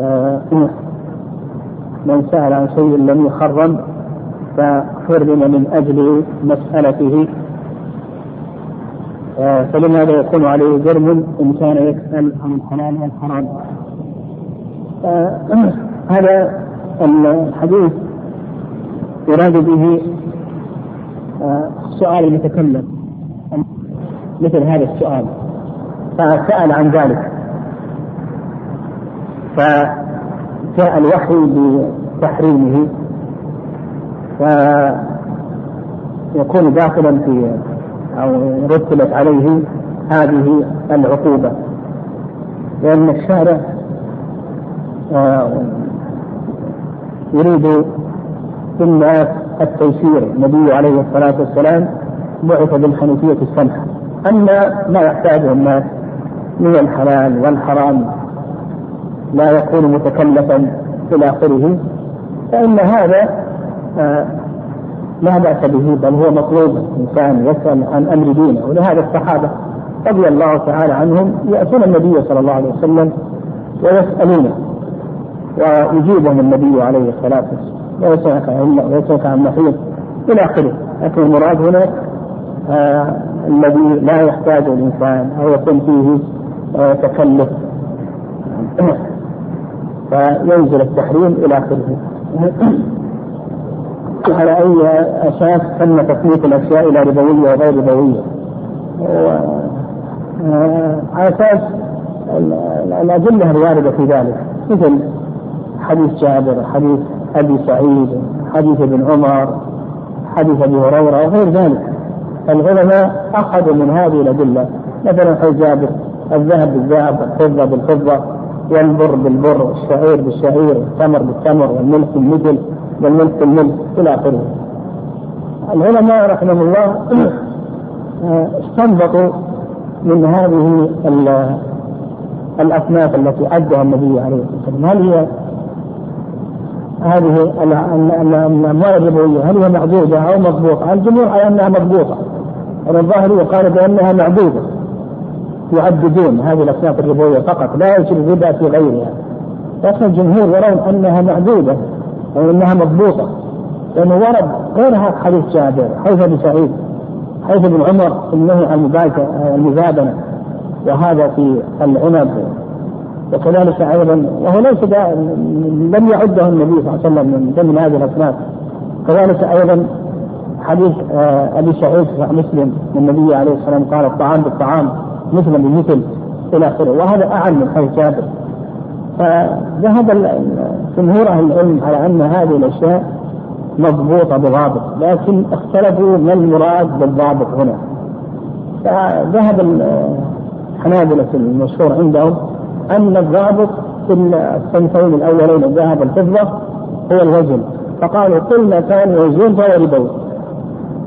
آه، من سأل عن شيء لم يحرم فحرم من أجل مسألته. آه، فلماذا يكون عليه جرم إن كان يسأل عن الحلال والحرام؟ آه، هذا الحديث يراد به سؤال المتكلم مثل هذا السؤال. فسأل عن ذلك. فجاء الوحي بتحريمه. فيكون داخلا في أو رتبت عليه هذه العقوبة. لأن الشارع آه، يريد الناس التيسير. النبي عليه الصلاة والسلام بعث بالحنيفية السمحة. أما ما يحتاجه الناس من الحلال والحرام لا يكون متكلفا إلى آخره فإن هذا آه، لا بأس به بل هو مطلوب. الإنسان يسأل عن أمر دينه. ولهذا الصحابة رضي الله تعالى عنهم يأتون النبي صلى الله عليه وسلم ويسألونه ويجيبهم النبي عليه الصلاة والسلام ويسألك عن محيط. إلى آخره. لكن المراد هنا آه الذي لا يحتاج الإنسان أو يكون فيه آه تكلف. فينزل التحريم إلى آخره. على أي أساس تم تصنيف الأشياء إلى ربوية وغير ربوية؟ على أساس الأدلة الواردة في ذلك مثل حديث جابر حديث أبي سعيد حديث ابن عمر حديث أبي هريرة وغير ذلك. العلماء أخذوا من هذه الأدلة. مثلا حديث جابر الذهب بالذهب الفضة بالفضة. والبر بالبر والشعير بالشعير والتمر بالتمر والملك بالمثل والملك بالملك إلى آخره. العلماء رحمهم الله استنبطوا من هذه الأصناف التي عدها النبي عليه الصلاة والسلام. هل هي هذه الأموال الربوية هل هي معدودة أو مضبوطة؟ الجمهور على أنها مضبوطة الظاهرية قال بأنها معدودة. يعددون هذه الأصناف الربوية فقط لا يوجد الربا في غيرها. لكن الجمهور يرون أنها معدودة أو أنها مضبوطة لأنه ورد غير حديث جابر حيث ابن سعيد حيث ابن عمر في النهي عن المزابنة وهذا في العنب. وكذلك أيضا وهو ليس لم يعده النبي صلى الله عليه وسلم من ضمن هذه الأصناف. كذلك أيضا حديث آه، أبي سعيد مسلم النبي عليه الصلاه والسلام قال الطعام بالطعام. مثلا بمثل إلى آخره وهذا أعم من حديث جابر. فذهب جمهور أهل العلم على أن هذه الأشياء مضبوطة بضابط لكن اختلفوا ما المراد بالضابط هنا. فذهب الحنابلة المشهور عندهم أن الضابط في الصنفين الأولين الذهب والفضة هو الوزن. فقالوا كل ما كان يوزن فهو ربوي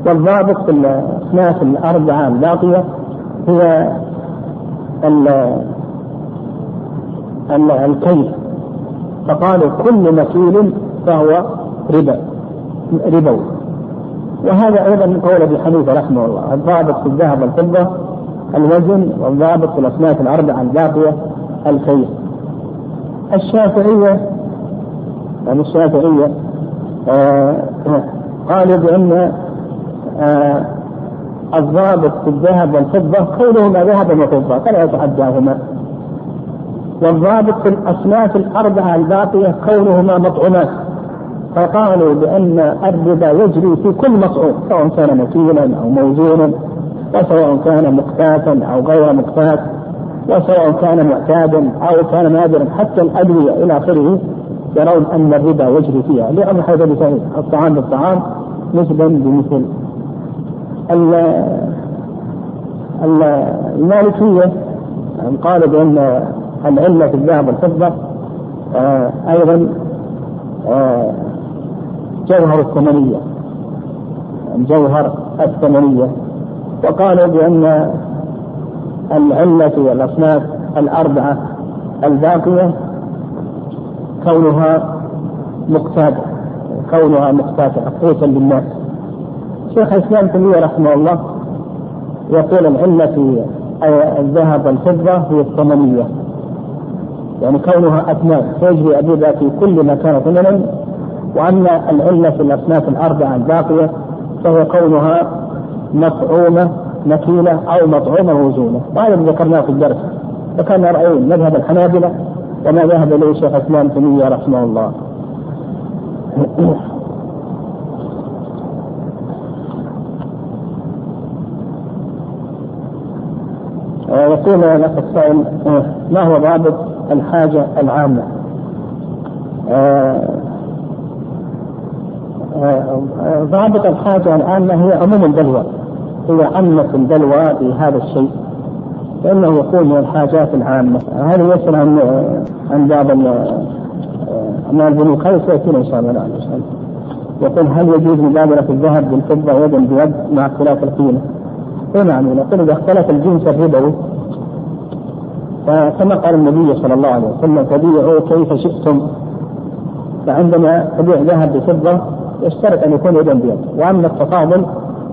والضابط في الأصناف الأربعة الباقية هي الكيل. فقالوا كل مكيل فهو ربا ربوي. وهذا أيضا من قول أبي حنيفة رحمه الله الضابط في الذهب والفضة الوزن والضابط في الأصناف الأربعة الباقية الخير الشافعية يعني الشافعية آه قالوا بأن آه الضابط في الذهب والفضة كونهما ذهبا وفضة فلا يتعداهما والضابط في الأصناف الأربعة الباقية كونهما مطعومات. فقالوا بأن الربا يجري في كل مطعوم سواء كان مكيلا أو موزونا وسواء كان مقتاتا أو غير مقتات وسواء كان معتادا أو كان نادرا حتى الأدوية إلى آخره يرون أن الربا يجري فيها. لأن هذا الطعام بالطعام مثلا بمثل المالكية قالوا بأن العله في الذهب والفضة آه أيضا آه جوهر الثمنية جوهر الثمنية. وقالوا بأن العلة والأصناف الأربعة الباقية كونها مقتادة كونها مقتادة قوتا للناس. شيخ الإسلام تيمية رحمه الله يقول العلة في الذهب والفضة هي الثمنية يعني كونها أثمان فيجري الربا في كل ما كان ثمنا وأن العلة في الأصناف الأربعة الباقية فهو كونها مطعومة مكيلة أو مطعومة موزونة وهذا اللي ذكرناه في الدرس. وكان رأيين مذهب الحنابلة وما ذهب إليه شيخ الإسلام تيمية رحمه الله. يقول الاخ السائل ما هو ضابط الحاجة العامة؟ ضابط الحاجة العامة هي عموم البلوى هي عامة البلوى في هذا الشيء فإنه يكون من الحاجات العامة هذا يسأل عن عن باب ما البنوك هذا سيأتينا إن شاء الله يقول هل يجوز مبادرة الذهب بالفضة يدا بيد مع اختلاف القيمة؟ اي نعم. نقول إذا اختلف الجنس الربوي فكما قال النبي صلى الله عليه وسلم فبيعوا كيف شئتم. فعندما تبيع ذهب بفضة يشترط أن يكون يدا بيد. وأما التفاضل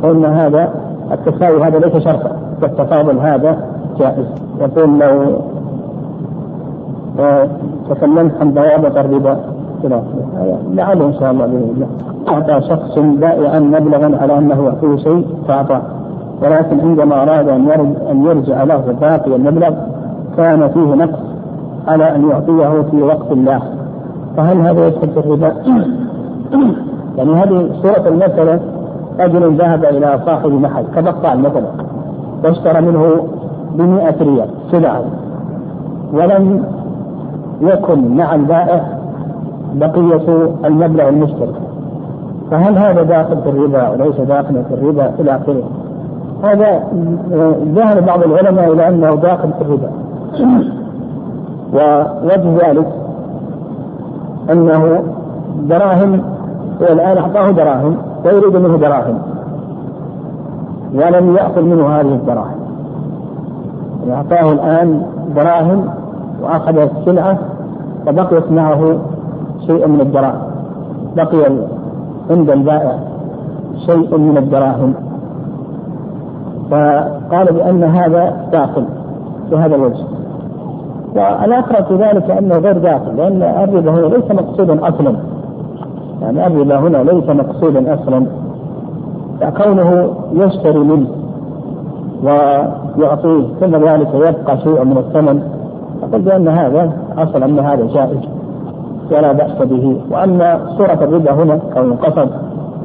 فإن هذا التساوي هذا ليس شرطا. والتفاضل هذا جائز. يقول لو تكلمت عن ضوابط الربا لعله إن شاء الله بإذن الله. أعطى شخص بائعا مبلغا على أنه يعطيه شيء فأعطاه. ولكن عندما أراد أن أن يرجع له باقي المبلغ كان فيه نقص على أن يعطيه في وقت الله فهل هذا يدخل في الربا؟ يعني هذه صورة المسألة رجل ذهب إلى صاحب محل كبقال مثلا واشترى منه بمئة ريال سلعة. ولم يكن مع البائع بقية المبلغ المشترك. فهل هذا داخل في الربا وليس داخلا في الربا إلى آخره؟ هذا ذهب بعض العلماء إلى أنه داخل في الربا. ووجه ذلك أنه دراهم والآن أعطاه دراهم ويريد منه دراهم. ولم يأخذ منه هذه الدراهم. أعطاه الآن دراهم وأخذ السلعة وبقيت معه شيء من الدراهم. بقي عند البائع شيء من الدراهم. فقال بأن هذا داخل بهذا الوجه. والأقرب في ذلك أنه غير داخل لأن الربا هنا ليس مقصودا أصلا. يعني الربا هنا ليس مقصودا أصلا. كونه يشتري منه ويعطيه ثم ذلك يبقى شيء من الثمن أقول بأن هذا أصلا أن هذا جائز. ولا بأس به. وأما صورة الربا هنا أو قصد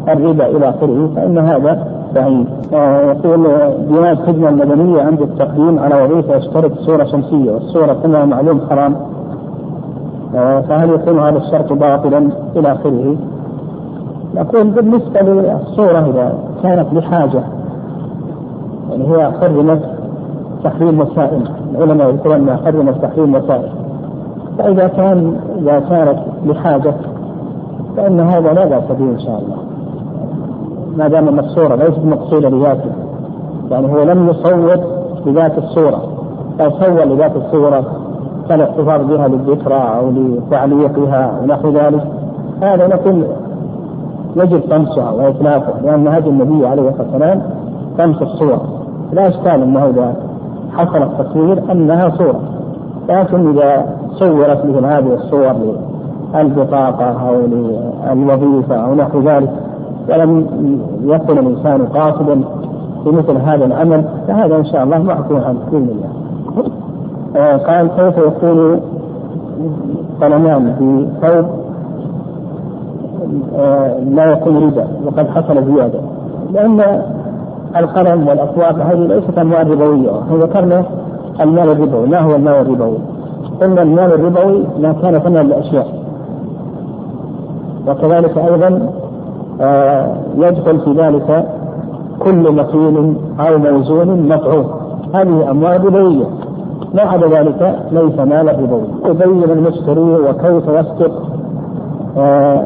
الربا إلى آخره فإن هذا بعيد يقول جهاز الخدمة المدنية عند التقديم على وظيفة يشترط صورة شمسية والصورة كما معلوم حرام. فهل يكون هذا الشرط باطلا إلى آخره؟ نقول بالنسبة للصورة إذا كانت لحاجة يعني هي حرمت تحريم وسائل. العلماء يذكرون أنها حرمت تحريم وسائل. فإذا كان إذا كانت لحاجة فإن هذا لا بأس به إن شاء الله. ما دام مقصورة ليست مقصودة لذاته. يعني هو لم يصور لذات الصورة. لو صور لذات الصورة كالاحتفاظ بها للذكرى أو لتعليقها ونحو ذلك. هذا نقول يجب طمسها وإتلافها لأن هدي النبي عليه الصلاة والسلام طمس الصور لا إشكال أنه إذا حصل التصوير أنها صورة. لكن إذا صورت مثل هذه الصور للبطاقة أو للوظيفة أو نحو ذلك ولم يكن الإنسان قاصدا في مثل هذا العمل فهذا إن شاء الله معفو عنه باذن الله. آه قال كيف يكون قلمان في ثوب آه لا يكون ربا وقد حصل زيادة لأن القلم والأصوات هذه ليست اموال ربوية ذكرنا المال الربوي ما هو المال الربوي؟ قلنا المال الربوي ما كان ثمن الأشياء وكذلك أيضا يدخل في ذلك كل مكيل أو موزون مطعوم هذه أموال ربويه ما عدا ذلك ليس مال ربوي يبين المشتري وكيف يصدق آه،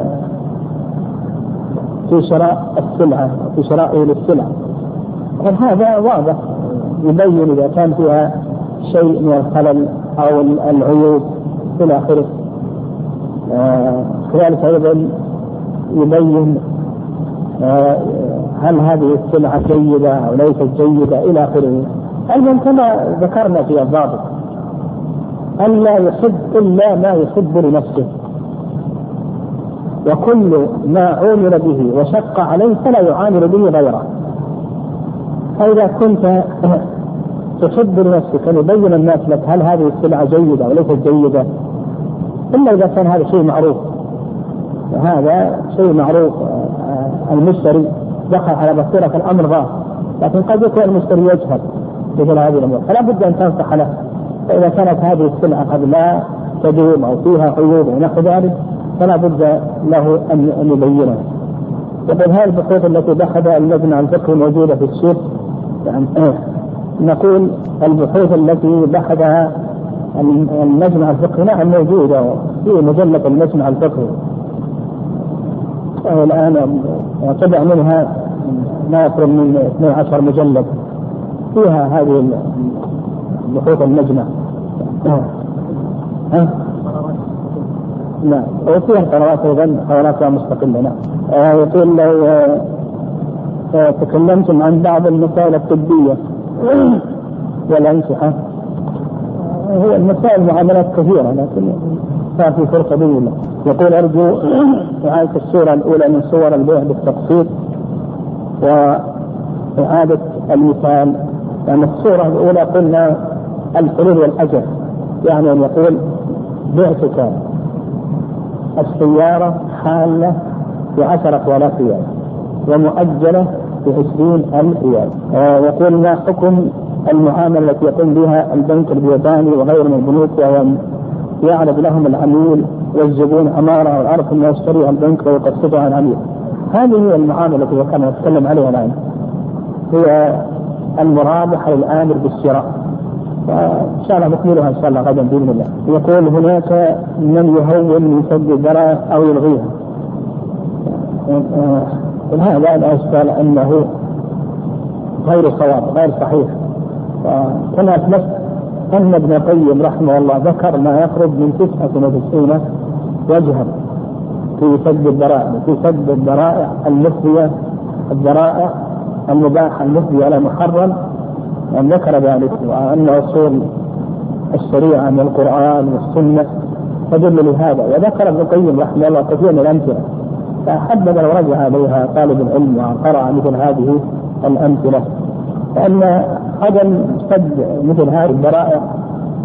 في شراء السلعة في شرائه للسلعة. هذا واضح. يبين إذا كان فيها شيء من الخلل أو العيوب إلى آخره. آه، كذلك أيضا يبين هل هذه السلعة جيدة أو ليست جيدة إلى آخره؟ المهم كما ذكرنا في الضابط أن لا يحب إلا ما يحب لنفسه. وكل ما عامل به وشق عليه فلا يعامل به غيره. فإذا كنت تحب لنفسك أن يبين الناس لك هل هذه السلعة جيدة وليست جيدة إلا إذا كان هذا شيء معروف. هذا شيء معروف. المشتري دخل على بصيرة الأمر ظاهر لكن قد يكون المشتري يجهل مثل هذه الأمور. فلا بد أن تنصح له. فإذا كانت هذه السلعة قد لا تدوم أو فيها عيوب ونحو ذلك فلا بد له أن يبينها وقد هذه البحوث التي بحثها اللجنة الفقهي موجودة في السوق. يعني نقول البحوث التي بحثها المجمع الفقهي نعم موجودة في مجلة المجمع الفقهي وهي الآن طبع منها ما يقرب من 12 مجلد. فيها هذه بحوث المجمع. ها؟ نعم. وفيها قنوات أيضا قنوات مستقلة نعم. آه يقول لو آه تكلمتم عن بعض المسائل الطبية والانصحه هو المسائل معاملات كثيرة لكن كان في فرصه بين يقول أرجو إعادة الصورة الأولى من صور البيع بالتقسيط وإعادة المثال. يعني الصورة الأولى قلنا الحلول والأجر. يعني أن يقول بعتك السيارة حالة بعشرة آلاف ريال ومؤجلة بعشرين ألف ريال. آه يقول ما حكم المعاملة التي يقوم بها البنك الياباني وغيره من البنوك وهو يعرض لهم العميل والزبون أمارة أو الأرض ثم يشتريها البنك ويقسطها العميل هذه هي المعاملة التي كان يتكلم عليها الآن هي المرابحة للآمر بالشراء وان شاء الله نكملها إن شاء الله غدا بإذن الله. يقول هناك من يهون من سد أو يلغيها. هذا لا اشكال أنه غير صواب غير صحيح. كما اسلفت ان ابن القيم رحمه الله ذكر ما يقرب من 99 وجها في سد الذرائع في سد الذرائع المفضيه الذرائع المباحة المفضيه على محرم وأن ذكر ذلك وأن أصول الشريعة من القرآن والسنة تدل لهذا. وذكر ابن القيم رحمه الله كثير من الأمثلة. فأحب لو رجع إليها طالب العلم وقرأ مثل هذه الأمثلة. فأن عدم سد مثل هذه الذرائع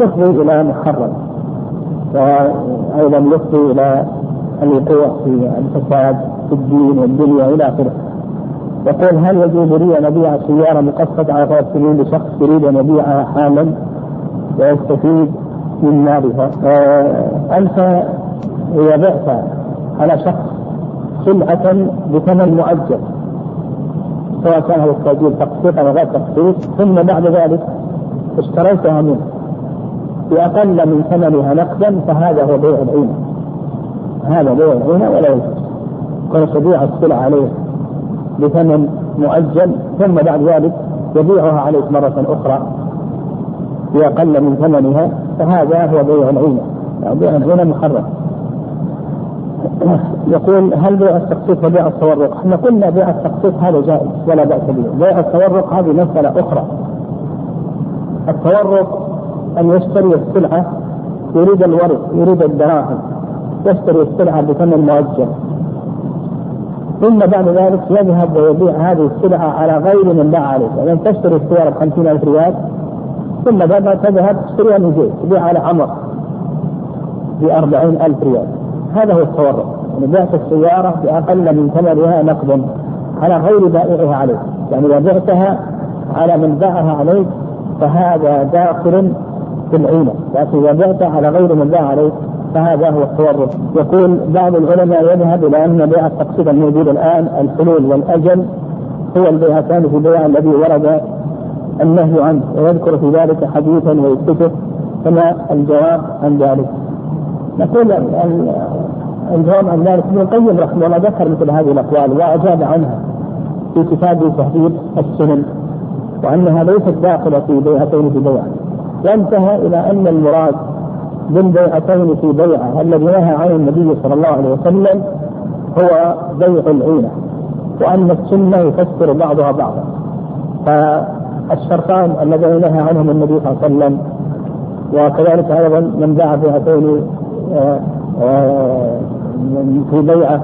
يفضي إلى محرم وأيضا يفضي إلى الوقوع في الفساد في الدين والدنيا إلى آخره يقول هل يجوز لي أن أبيع سيارة مقسطه على ثلاث سنين لشخص يريد أن يبيعها حالا ويستفيد من مالها؟ آه أنت إذا بعت على شخص سلعة بثمن مؤجل سواء كان هذا التأجيل تقسيط أو غير تقسيط ثم بعد ذلك اشتريتها منه. بأقل من ثمنها نقدا فهذا هو بيع العينة. هذا بيع العينة ولا يجوز. كون تبيع السلعة عليه بثمن مؤجل ثم بعد ذلك يبيعها عليك مرة أخرى بأقل من ثمنها فهذا هو بيع العينة. يعني بيع العينة محرم يقول هل بيع التقسيط وبيع التورق؟ إحنا قلنا بيع التقسيط هذا جائز ولا بأس به، بيع التورق هذه مسألة أخرى. التورق أن يشتري السلعة يريد الورق يريد الدراهم يشتري السلعة بثمن مؤجل ثم بعد ذلك يذهب ويبيع هذه السلعة على غير من باع عليه، يعني تشتري السيارة ب 50000 ريال ثم بعد تذهب تشتريها من زيت تبيع على عمر ب 40000 ريال هذا هو التورط. يعني بعت السيارة بأقل من ثمنها نقدا على غير بائعها عليه يعني إذا بعتها على من باعها عليك فهذا داخل في العينة. لكن إذا بعتها على غير من باع عليك فهذا هو التورط. يقول بعض العلماء يذهب إلى أن بيع التقسيط الموجود الآن الحلول والأجل هو البيعتان في البيع الذي ورد النهي عنه. ويذكر في ذلك حديثا ويثبته فما الجواب عن ذلك؟ نقول عن ذلك ابن القيم رحمه الله ذكر مثل هذه الأقوال وأجاب عنها في كتابه تهذيب السنن وأنها ليست داخلة في بيعتين في بيع وانتهى إلى أن المراد بالبيعتين في بيعة الذي نهى عنه النبي صلى الله عليه وسلم هو بيع العينة وأن السنة يفسر بعضها بعضا. فالشرطان اللذين نهى عنهم النبي صلى الله عليه وسلم وكذلك أيضا من باع آه، في بيعة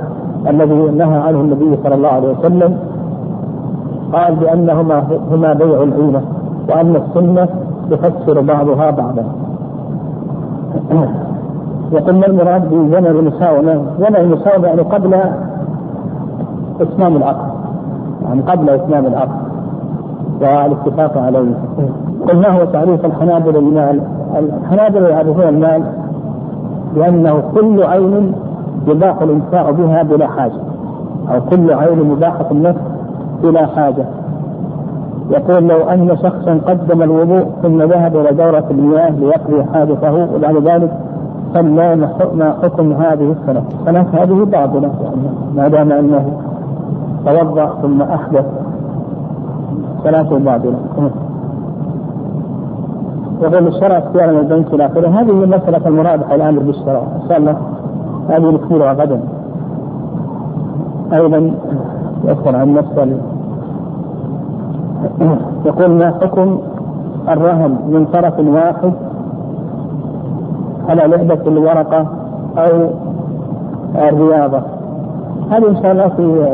الذي نهى عنه النبي صلى الله عليه وسلم قال بأنهما هما بيع العينة وأن السنة تفسر بعضها بعضا. يقول ما المراد بزمن المساومه؟ زمن المساومه يعني قبل إتمام العقد. يعني قبل إتمام العقد. والاتفاق عليه. قل ما هو تعريف الحنابلة للمال؟ الحنابلة يعرفون المال بأنه كل عين يباح الانتفاع بها بلا حاجة أو كل عين مباحة النفس بلا حاجة يقول لو أن شخصا قدم الوضوء ثم ذهب إلى دورة المياه ليقضي حاجته وبعد ذلك صلى ما حكم هذه الصلاة؟ الصلاة هذه باطلة يعني ما دام أنه توضأ ثم أحدث صلاته باطلة يقول الشرع اختيارا البنك إلى آخره. هذه هي مساله المرابحة الآمر بالشرع. إن شاء الله هذه نكملها غدا. أيضا يذكر عن نفس يقول ما حكم الرهن من طرف واحد على لعبة الورقة أو الرياضة؟ هذه إن شاء الله في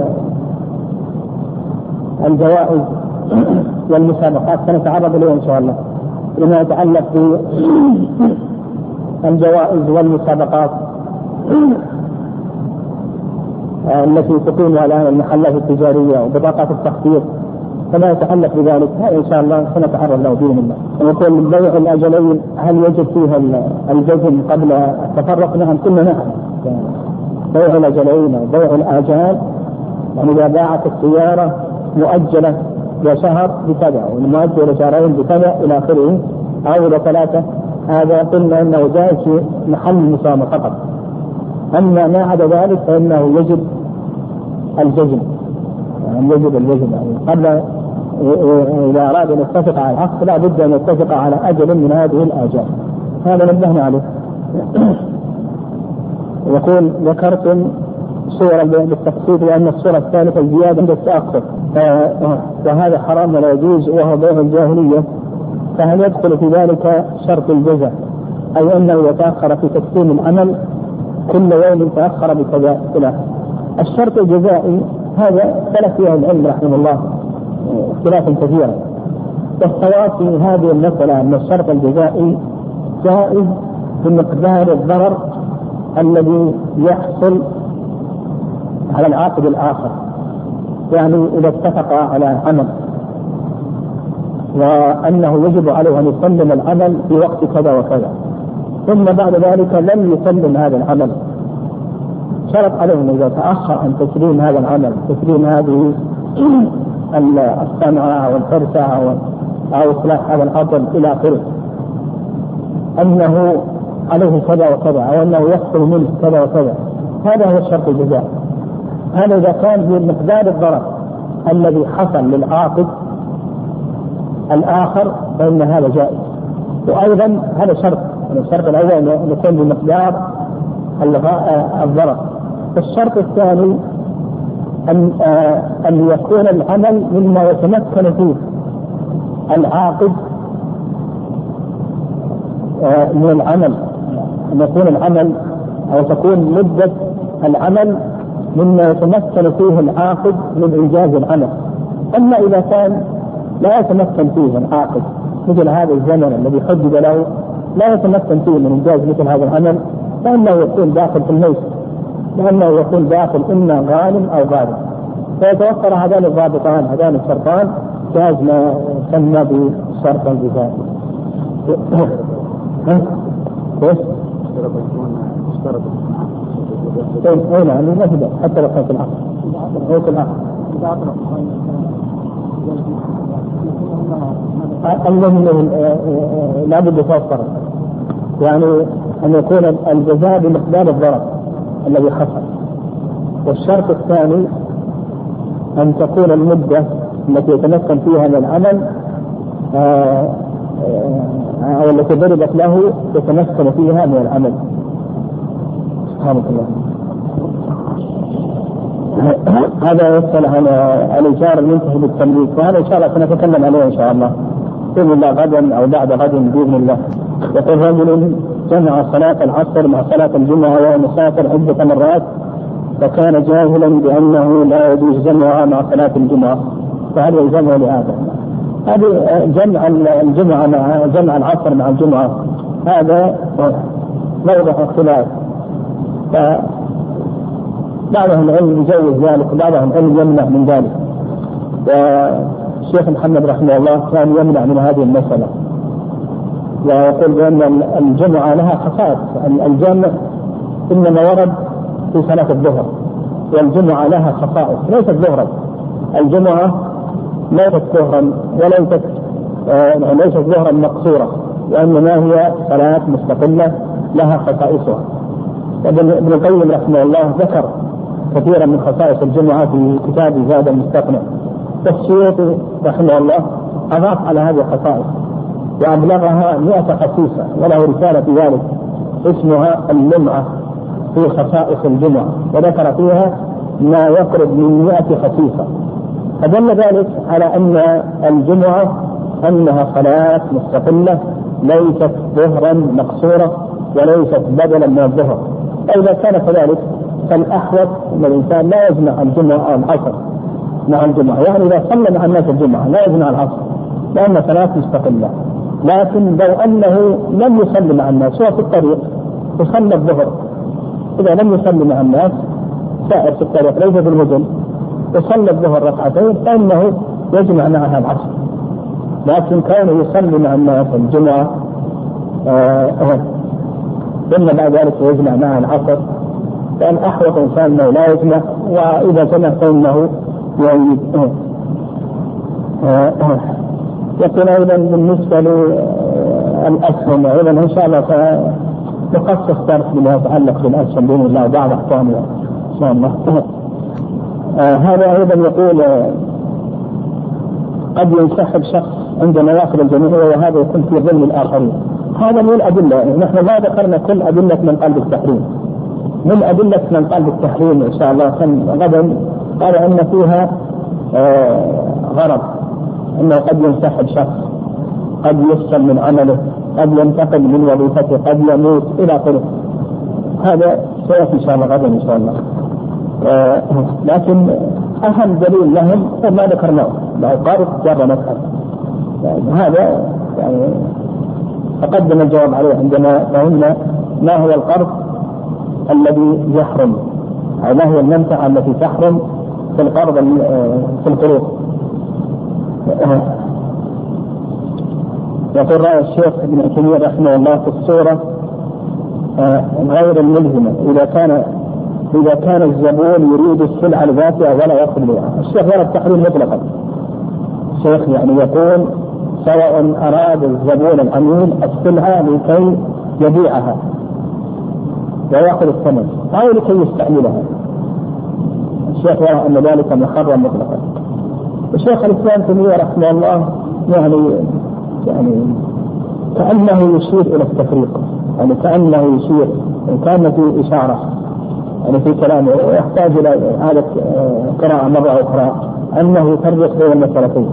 الجوائز والمسابقات. سنتعرض إليها إن شاء الله. لما يتعلق بالجوائز والمسابقات التي تقيمها الان المحلات التجارية وبطاقات التخفيض فما يتعلق بذلك هذا إن شاء الله سنتعرض له بإذن الله. يقول بيع الأجلين هل يجب فيها الجزم قبل التفرق؟ نعم قلنا نعم. بيع الأجلين أو بيع الآجال يعني إذا باعت السيارة مؤجلة شهر بكذا والمؤجل شهرين بكذا إلى آخره. أو إلى ثلاثة هذا قلنا إنه جائز في محل المساهمه فقط. أما ما عدا ذلك فإنه يجب الجزم. يعني يجب الجزم. يعني قبل إذا أراد أن يتفق على العقد لا بد أن يتفق على أجل من هذه الآجال. هذا نبهنا عليه. يقول ذكرتم صورا بالتقسيط لأن الصورة الثالثة الزياده عند التأخر. وهذا حرام ولا يجوز وهو بيع الجاهلية. فهل يدخل في ذلك شرط الجزاء أي أنه يتأخر في تسليم العمل كل يوم تاخر بكذا إلى الشرط الجزائي هذا اختلف فيه العلم رحمه الله اختلافا كثيرا. والصواب في هذه المسألة أن الشرط الجزائي جائز بمقدار الضرر الذي يحصل على العاقد الآخر. يعني إذا اتفق على عمل. وأنه يجب عليه أن يسلم العمل في وقت كذا وكذا. ثم بعد ذلك لم يسلم هذا العمل. شرط عليه أنه إذا تأخر عن تسليم هذا العمل تسليم هذه الصنعة أو الفرسة أو أو إصلاح هذا العطل إلى آخره. أنه عليه كذا وكذا أو أنه يحصل منه كذا وكذا. هذا هو الشرط الجزائي هذا إذا كان بمقدار الضرر الذي حصل للعاقد الآخر فإن هذا جائز. وأيضا هذا شرط يعني الشرط الأول أن يكون بمقدار الضرر. الشرط الثاني أن أن يكون العمل مما يتمكن فيه العاقد من العمل. أن يكون العمل أو تكون مدة العمل مما يتمكن فيه العاقد من انجاز العمل أما إذا كان لا يتمكن فيه العاقد مثل هذا الزمن الذي حدد له لا يتمكن فيه من انجاز مثل هذا العمل فإنه يكون داخل في الليس لأنه يكون داخل إما غانم أو غارم فيتوفر هذان الضابطان هذان الشرطان جاز ما يسمى بشرط الجزائي. كيف؟ اي نعم في حتى لو كان في العقد هو في العقد الذي لابد يتوفر يعني أن يكون الجزاء بمقدار الضرر الذي حصل. والشرط الثاني أن تكون المدة التي يتمكن فيها من العمل آه، آه، أو التي ضربت له يتمكن فيها من العمل. هذا يسأل عن الإيجار المنتهي بالتمليك وهذا إن شاء الله سنتكلم عليه إن شاء الله بإذن الله غدا أو بعد غد بإذن الله. يقول رجل جمع صلاة العصر مع صلاة الجمعة وهو مسافر عدة مرات فكان جاهلا بأنه لا يجوز جمعها مع صلاة الجمعة. فهل يلزمه لهذا؟ هذه جمع الجمعة مع جمع العصر مع الجمعة. هذا موضع اختلاف. بعضهم العلم يجوز ذلك وبعضهم العلم يمنع من ذلك. والشيخ محمد رحمه الله كان يمنع من هذه المسألة. ويقول بأن الجمعة لها خصائص الجامع إنما ورد في صلاة الظهر. والجمعة لها خصائص ليست ظهرا. الجمعة ليست ظهرا وليست آه ليست ظهرا مقصورة وإنما هي صلاة مستقلة لها خصائصها. ابن القيم رحمه الله ذكر كثيرا من خصائص الجمعة في كتاب زاد المستقنع. والسيوطي رحمه الله أضاف على هذه الخصائص وأبلغها مئة خصيصة وله رسالة في ذلك اسمها اللمعة في خصائص الجمعة وذكر فيها ما يقرب من مئة خصيصة. فدل ذلك على أن الجمعة أنها صلاة مستقلة ليست ظهرا مقصورة وليست بدلا من الظهر. فإذا كان كذلك فالأحوط أن الإنسان لا يجمع الجمعة أو العصر. مع الجمعة. يعني إذا صلى مع الناس الجمعة لا يجمع العصر. لأن صلاة مستقلة. لكن لو أنه لم يصلي مع الناس هو في الطريق وصلى الظهر. إذا لم يصلي مع الناس سائر في الطريق ليس في المدن وصلى الظهر ركعتين فإنه يجمع معها العصر. لكن كونه يصلي مع الناس الجمعة آه ثم بعد ذلك يجمع معها العصر. كان أحوط إنسان انه لا يجمع وإذا جمع فانه يعيد. يقول أيضا بالنسبة للأسهم أيضا إن شاء الله سنخصص درس بما يتعلق بالأسهم بإذن الله بعض احكامها إن شاء الله. هذا أيضا يقول قد ينسحب شخص عندما ياخذ الجميع وهذا يكون في ظل الآخرين. هذا من يعني نحن ما ذكرنا كل أدلة من قلب التحريم. من أدلة من قال بالتحريم إن شاء الله. غدا قال أن فيها آه غرض. أنه قد ينسحب شخص قد يفصل من عمله قد ينتقل من وظيفته قد يموت إلى آخره. هذا سيأتي إن شاء الله غدا إن شاء الله. آه لكن أهم دليل لهم هو ما ذكرناه. لو قارب جر مذهب يعني هذا يعني تقدم الجواب عليه عندما فهمنا ما هو القرض الذي يحرم أو ما هي المنفعة التي تحرم في القرض في القروض يقول رأي الشيخ ابن تيمية رحمه الله في الصورة غير الملزمة إذا كان إذا كان الزبون يريد السلعة لذاتها ولا يقبلها، الشيخ ولا التحريم مطلقا. الشيخ يعني يقول سواء أراد الزبون العميل السلعة لكي يبيعها ويأخذ الثمن. أو لكي يستعملها. الشيخ يرى أن ذلك محرم مطلقا. الشيخ الإسلام تيمية رحمه الله يعني يعني كأنه يشير إلى التفريق. يعني كأنه يشير كان في إشارة. يعني في كلامه ويحتاج إلى إعادة قراءة مرة أخرى أنه يفرق بين المسألتين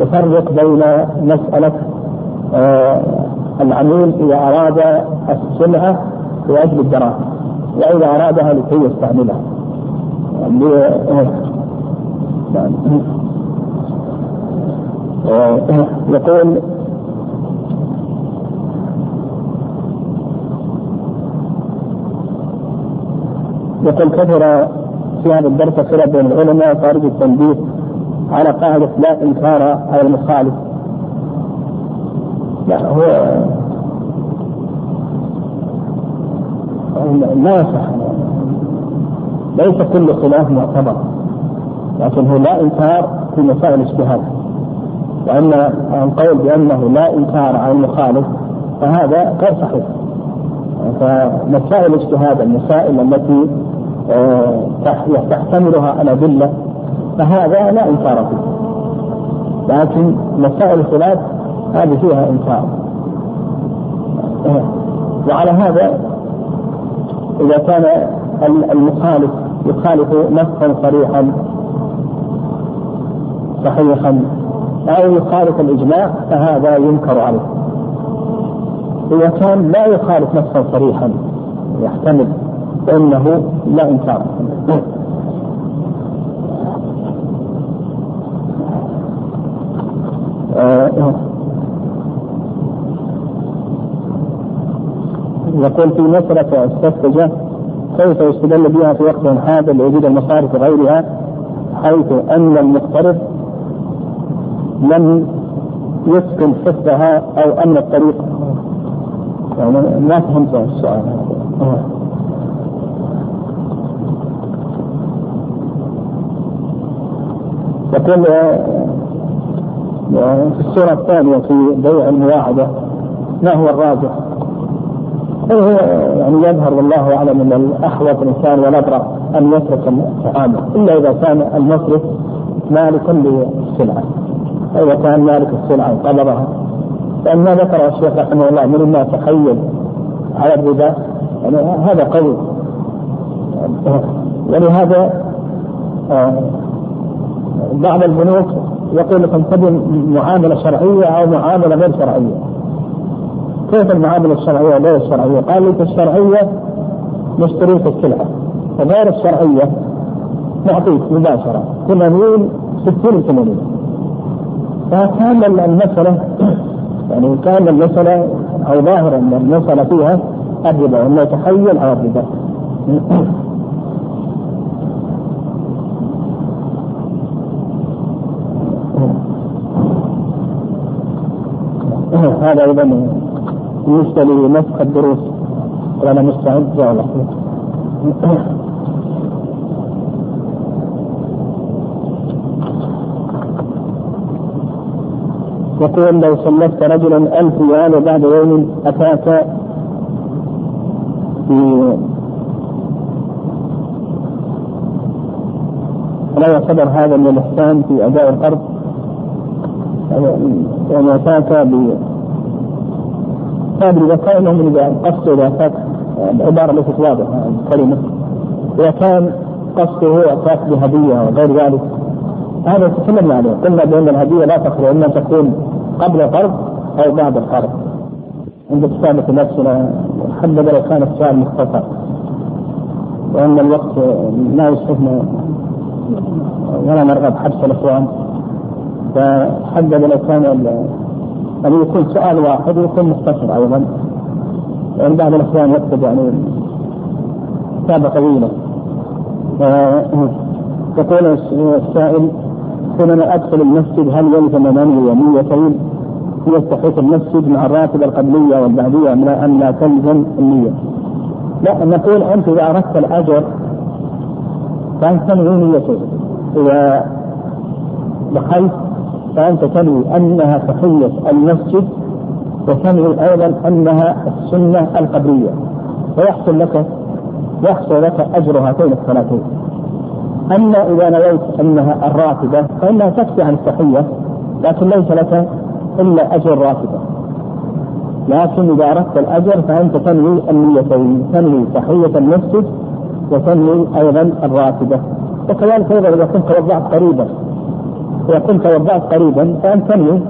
يفرق بين مسألة العميل إذا أراد السلعة لأجل الدراهم وإذا أرادها لكي يستعملها. يقول يقول كثر في هذا الدرس خلاف بين العلماء خارج التنبيه. على قاعدة لا إنكار على المخالف. لا هو لا يصح. ليس كل خلاف معتبر لكن هو لا إنكار في مسائل الاجتهاد. وان القول بأنه لا إنكار على المخالف فهذا غير صحيح. فمسائل الاجتهاد المسائل التي تحتملها الأدلة فهذا لا إنكار فيه. لكن مسائل الخلاف هذه فيها إنكار. وعلى هذا إذا كان المخالف يخالف نصا صريحا صحيحا أو يخالف الإجماع فهذا ينكر عليه. إذا كان لا يخالف نصا صريحا يحتمل فإنه لا إنكار. يقول في مسألة السفجة كيف يستدل بها في وقت حاضر لوجود المصارف وغيرها حيث أن المقترض لم يسكن حفظها أو أن الطريق يعني ما فهمت السؤال. يقول في السورة الثانية في بيع المواعدة ما هو الراجح؟ هو يعني يظهر والله أعلم أن الاحوط الإنسان والابرع أن يترك التعامل إلا إذا كان المصرف مالكا للسلعة. إذا كان مالك السلعة طلبها لأن ما ذكر الشيخ رحمه الله من ما تخيل على الربا يعني هذا قول ولهذا آه، بعض البنوك يقول تبي معاملة شرعية أو معاملة غير شرعية. كيف المعاملة الشرعية وغير الشرعية؟ قال لك الشرعية نشتريك السلعه وغير الشرعية نعطيك مباشرة. ثمانين ستين ثمانين. فكان المسألة يعني كان المسألة أو ظاهرا ان المسألة فيها الربا وانه يتخيل على الربا هذا أيضا بالنسبة لنسخ الدروس. وأنا مستعد. جزاه الله يقول لو سلفت رجلا ألف ريال وبعد يوم أتاك لا يعتبر هذا من الإحسان في أداء القرض. يعني أتاك ب ادري اذا كان من إذا قصده اذا كانت العباره ليست واضحة الكلمة اذا كان قصده اتاك بهدية وغير ذلك. هذا تكلمنا عليه. قلنا بأن الهدية لا تخرج اما تكون قبل القرض أو بعد القرض عند كتابة نفسنا حبذا لو كان السؤال مختصر. وأن الوقت لا يسعفنا ولا نرغب حبس الأخوان. فحبذا لو كان يعني يكون سؤال واحد ويكون مختصر أيضا. يعني بعض الاخوان يكتب يعني كتابه طويله يقول السائل حينما أدخل المسجد هل يلزم منوي نيتين؟ هي تحيط المسجد مع الراتبه القبلية والبعدية ان لا؟ تلزم النية؟ لا نقول أنت إذا أردت الأجر فأنت تنوي نيتين إذا دخلت فأنت تنوي أنها تحية المسجد وتنوي أيضا أنها السنة القبلية. ويحصل لك يحصل لك أجر هاتين الصلاتين. أما إذا نويت أنها الراتبة فإنها تكفي عن التحية لكن ليس لك إلا أجر الراتبة لكن إذا أردت الأجر فأنت تنوي النيتين تنوي تحية المسجد وتنوي أيضا الراتبة. وكذلك أيضا إذا كنت وضعت قريبا. إذا كنت وضعت قريبا تنوي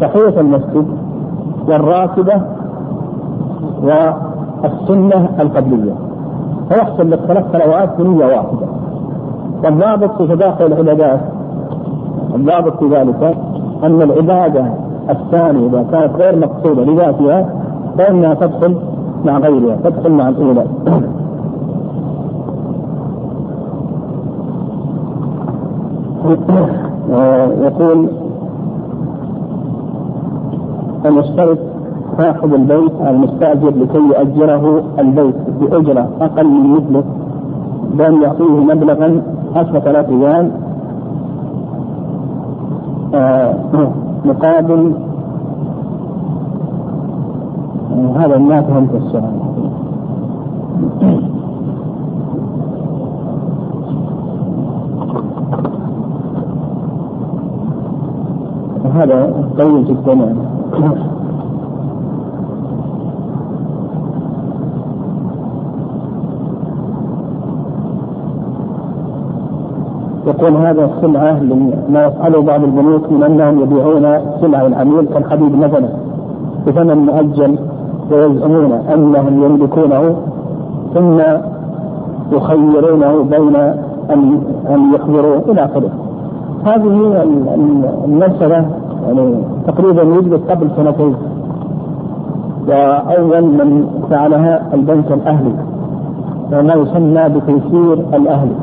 تحية المسجد والراتبة والسنة القبلية. فيحصل لك ثلاث صلوات بنية واحدة. والضابط في تداخل العبادات الضابط في ذلك أن العبادة الثانية إذا كانت غير مقصودة لذاتها فإنها تدخل مع غيرها تدخل مع الأولى. يقول يشترط صاحب البيت المستأجر لكي يؤجره البيت بأجرة أقل من مثله بأن يعطيه مبلغا عشرة آلاف ريال آه مقابل آه هذا ما فهمت السؤال هذا طويل جدا يعني يقول هذا السلعة ما يفعله بعض البنوك من أنهم يبيعون سلعة العميل كالحديد مثلا بثمن مؤجل ويزعمون أنهم يملكونه ثم يخيرونه بين أن أن يخبروا إلى آخره. هذه المسألة يعني تقريبا وجدت قبل سنتين. وأول من فعلها البنك الأهلي. وما يسمى بتيسير الأهلي.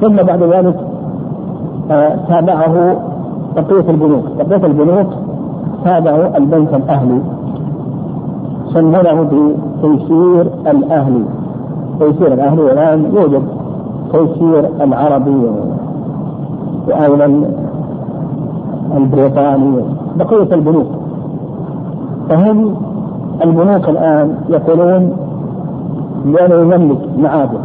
ثم بعد ذلك آه، تابعه بقية البنوك. بقية البنوك تابعوا البنك الأهلي. سمونه بتيسير الأهلي. تيسير الأهلي والآن يوجد تيسير العربي. وأيضا البريطاني بقية البنوك. فهم البنوك الآن يقولون بأنه يملك معادن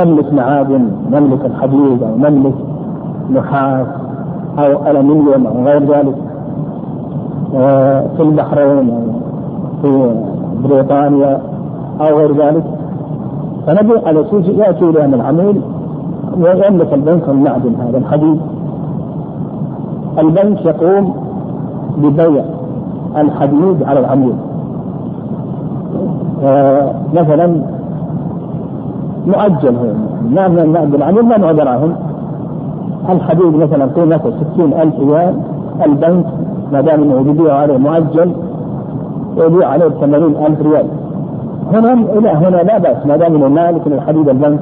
نملك معادن نملك الحديد أو نملك نحاس أو ألمنيوم أو غير ذلك. في البحرين أو في بريطانيا أو غير ذلك. فنبي على أساس يأتي إلى العميل ويملك البنك المعدن هذا الحديد. البنك يقوم ببيع الحديد على العميل مثلا مؤجل هو ما من العميل ما دراهم الحديد مثلا قيمته ستين ألف ريال البنك ما دام إنه يبيع عليه مؤجل يبيع عليه ثمانين ألف ريال. هنا إلى هنا لا بأس ما دام إنه مالك من الحديد البنك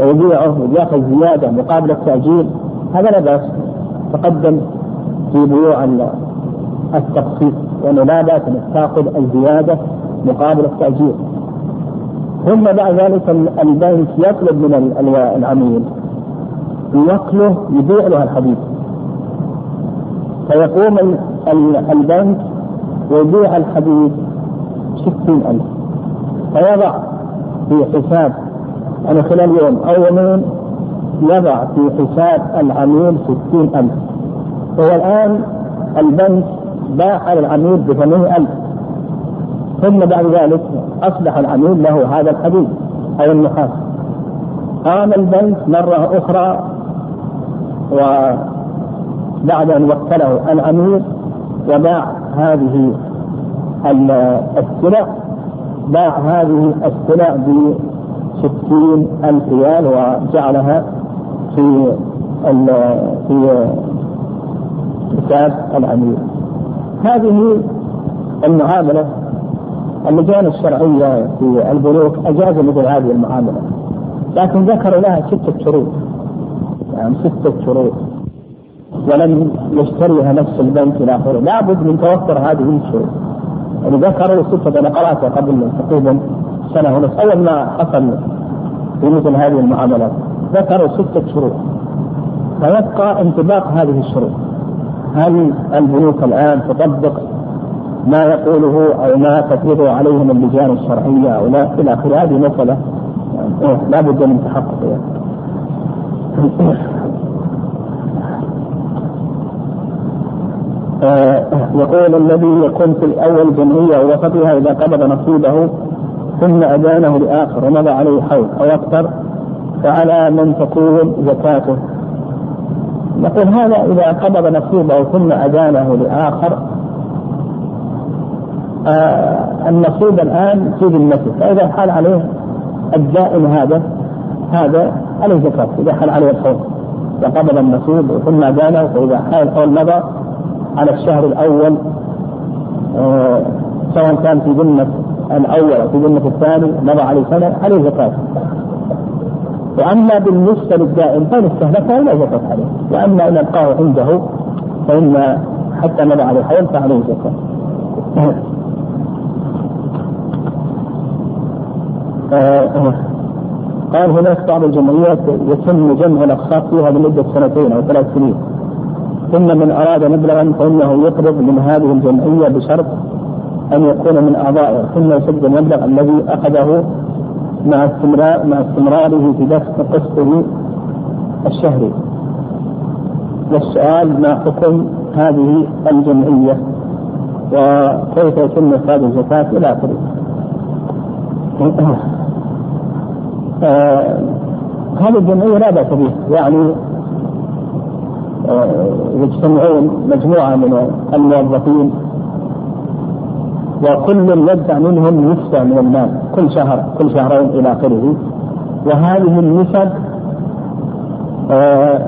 ويبيعه ويأخذ زيادة مقابل التأجيل هذا لا بأس. تقدم في بيوع التقسيط وانه لا بأس انك تاخذ الزيادة مقابل التأجير. ثم بعد ذلك البنك يطلب من العميل يوكله يبيع له الحديد فيقوم البنك ويبيع الحديد ستين ألف. فيضع في حساب يعني خلال يوم أو يومين يضع في حساب العميل ستين ألف. هو الآن البنك باع على العميل بثمانية ألف. ثم بعد ذلك أصبح العميل له هذا الحديد أو النحاس. قام البنك مرة أخرى وبعد أن وكله العميل وباع هذه السلع باع هذه السلع بستين ألف ريال وجعلها في في حساب العميل. هذه المعاملة اللجان الشرعية في البنوك أجازوا مثل هذه المعاملة لكن ذكروا لها ستة شروط. يعني ستة شروط. ولم يشتريها نفس البنك إلى آخره. لابد من توفر هذه الشروط. يعني ذكروا ستة أنا قرأتها قبل تقريبا سنة ونصف. أول ما حصل في مثل هذه المعاملات ذكروا ستة شروط. فيبقى انطباق هذه الشروط. هل البنوك الآن تطبق ما يقوله أو ما تفرضه عليهم اللجان الشرعية أو لا إلى اخره هذه مساله يعني لا بد من تحققها. آه، يقول الذي يكون في اول جمعية ووسطها إذا قبض نصيبه ثم ادانه لآخر ومضى عليه حول أو أكثر فعلى من تكون زكاته. نقول هذا إذا قبض نصيبه ثم أدانه لآخر آه النصيب الآن في ذمته. فإذا حال عليه الدائم هذا هذا عليه زكاة. إذا حال عليه الحول إذا قبض النصيب ثم دانه فاذا حال الحول مضى على الشهر الأول آه سواء كان في ذمة الأول أو في ذمة الثاني مضى عليه سنه عليه زكاة. وأما بالنسبة للدائم فإن استهلكه فلا زكاه عليه. وأما ان ابقاه عنده فإن حتى مضى عليه الحول فعليه زكاه آه قال هناك بعض الجمعيات يتم جمع الأقساط فيها لمدة سنتين أو ثلاث سنين. ثم من أراد مبلغا فإنه يقرض من هذه الجمعية بشرط أن يكون من اعضائها ثم يسد المبلغ الذي أخذه مع استمرار مع استمراره في دفع قسطه الشهري. والسؤال ما حكم هذه الجمعية وكيف يتم إخراج الزكاة إلى آخره. آه هذه الجمعية لا بأس بها يعني آه يجتمعون مجموعة من الموظفين وكل يدفع منهم نسبة من المال كل شهر كل شهرين إلى آخره. وهذه النسب آه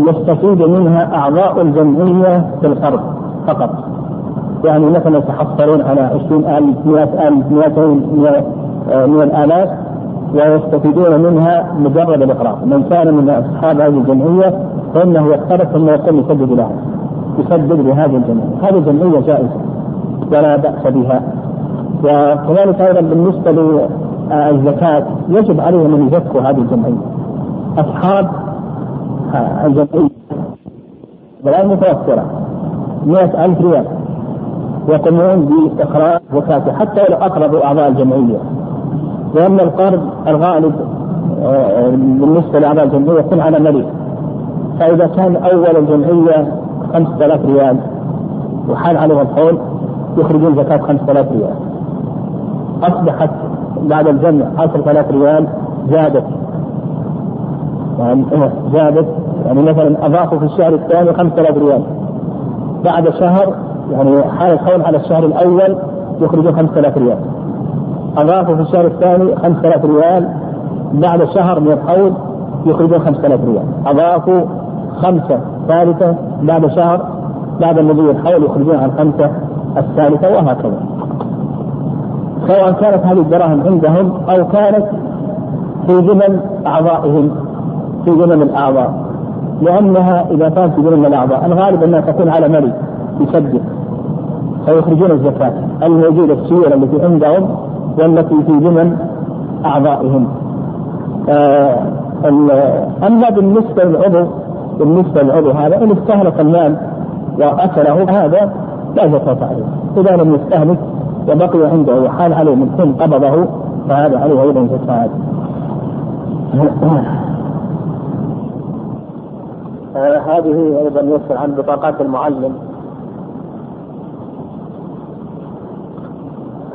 يستفيد منها أعضاء الجمعية في القرض فقط. يعني مثلا يتحصلون على 20000 100000 200 من الآلاف ويستفيدون منها مجرد الإقراض. من كان من أصحاب هذه الجمعية فإنه يقترض ثم يقوم يسدد لها يسدد لهذه الجمعية. هذه الجمعية جائزة. ولا بأس بها. وكذلك أيضا بالنسبة للزكاة يجب عليهم أن يزكوا هذه الجمعية. أصحاب الجمعية الآن متوفرة مئة ألف ريال يقومون باستخراج زكاته حتى لو أقرضوا أعضاء الجمعية. لأن القرض الغالب آه، بالنسبة لأعضاء الجمعية يكون على ملك فإذا كان أول الجمعية 5000 ريال وحال عليها الحول يخرجون زكاة 5000 ريال. أصبحت بعد الجمع 10000 ريال زادت. يعني زادت. يعني مثلا أضافوا في الشهر الثاني 5000 ريال. بعد شهر يعني حال الحول على الشهر الأول يخرجون 5000 ريال. أضافوا في الشهر الثاني 5000 ريال. بعد شهر من الحول يخرجون 5000 ريال. أضافوا خمسة ثالثة. بعد شهر بعد المضي الحول يخرجون عن خمسة. الثالثة وهكذا. سواء كانت هذه الدراهم عندهم أو كانت في ضمن أعضائهم في ضمن الأعضاء. لأنها إذا كانت في ضمن الأعضاء الغالب أنها تكون على ملك يسجل فيخرجون الزكاة. الموجودة السيولة التي عندهم والتي في ضمن أعضائهم. آه أما بالنسبة للعضو بالنسبة للعضو هذا إن استهلك المال وأكله هذا لا زكاة عليه. إذا لم يستهلك وبقي عنده وحال عليه من ثم قبضه فهذا عليه أيضا زكاة هذه أيضا يسأل عن بطاقات المعلم.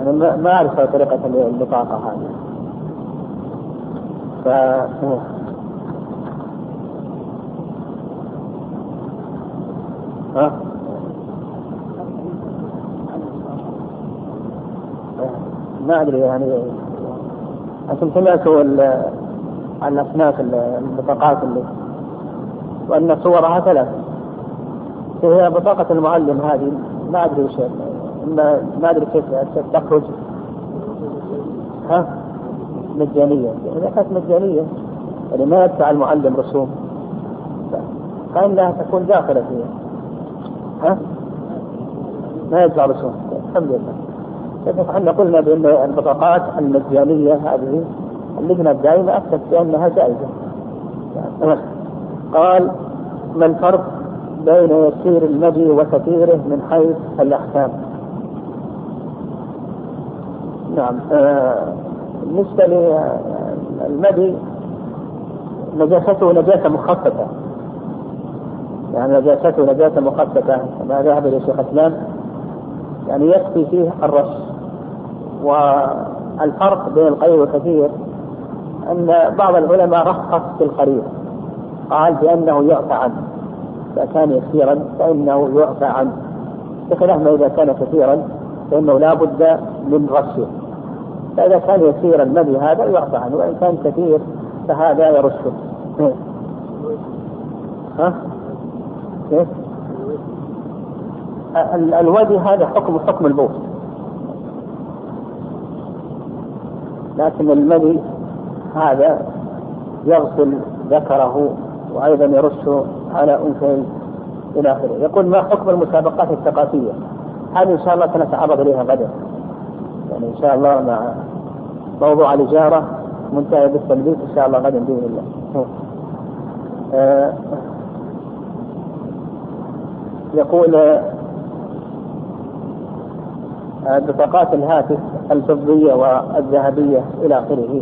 أنا ما أعرف طريقة البطاقة هذه. ف ها؟ ما أدري يعني. أنتم سمعتوا عن اسماء البطاقات اللي وأن صورها ثلاث. هي بطاقة المعلم هذه. ما أدري وش ما ما أدري كيف تخرج. ها؟ مجانية. إذا كانت مجانية يعني ما يدفع المعلم رسوم. فإنها تكون داخلة فيها. ها؟ ما يدفع رسوم. الحمد لله. إحنا قلنا بأن البطاقات المجانية هذه اللجنة الدائمة أفتت بأنها جائزة. قال ما الفرق بين يسير المدي وكثيره من حيث الأحكام؟ نعم. آه بالنسبة للمدي نجاسته نجاسة مخففة. يعني نجاسته نجاسة مخففة كما ذهب إلى شيخ الإسلام. يعني يكفي فيه الرش. والفرق بين القليل والكثير أن بعض العلماء رخص في القليل قال بأنه يعفى عنه. إذا كان يسيرا فإنه يعفى عنه. بخلاف ما إذا كان كثيرا فإنه لا بد من رشه فإذا كان يسير المدي هذا يعفى عنه وإن كان كثير فهذا يرشه. ها؟ كيف؟ الودي هذا حكم حكم البول لكن المدي هذا يغسل ذكره وأيضا يرش على انثيه إلى آخره. يقول ما حكم المسابقات الثقافية؟ هذه إن شاء الله سنتعرض اليها غدا. يعني إن شاء الله مع موضوع الإجارة منتهي بالتلبيس إن شاء الله غدا بإذن الله. آه يقول بطاقات الهاتف الفضية والذهبية إلى آخره.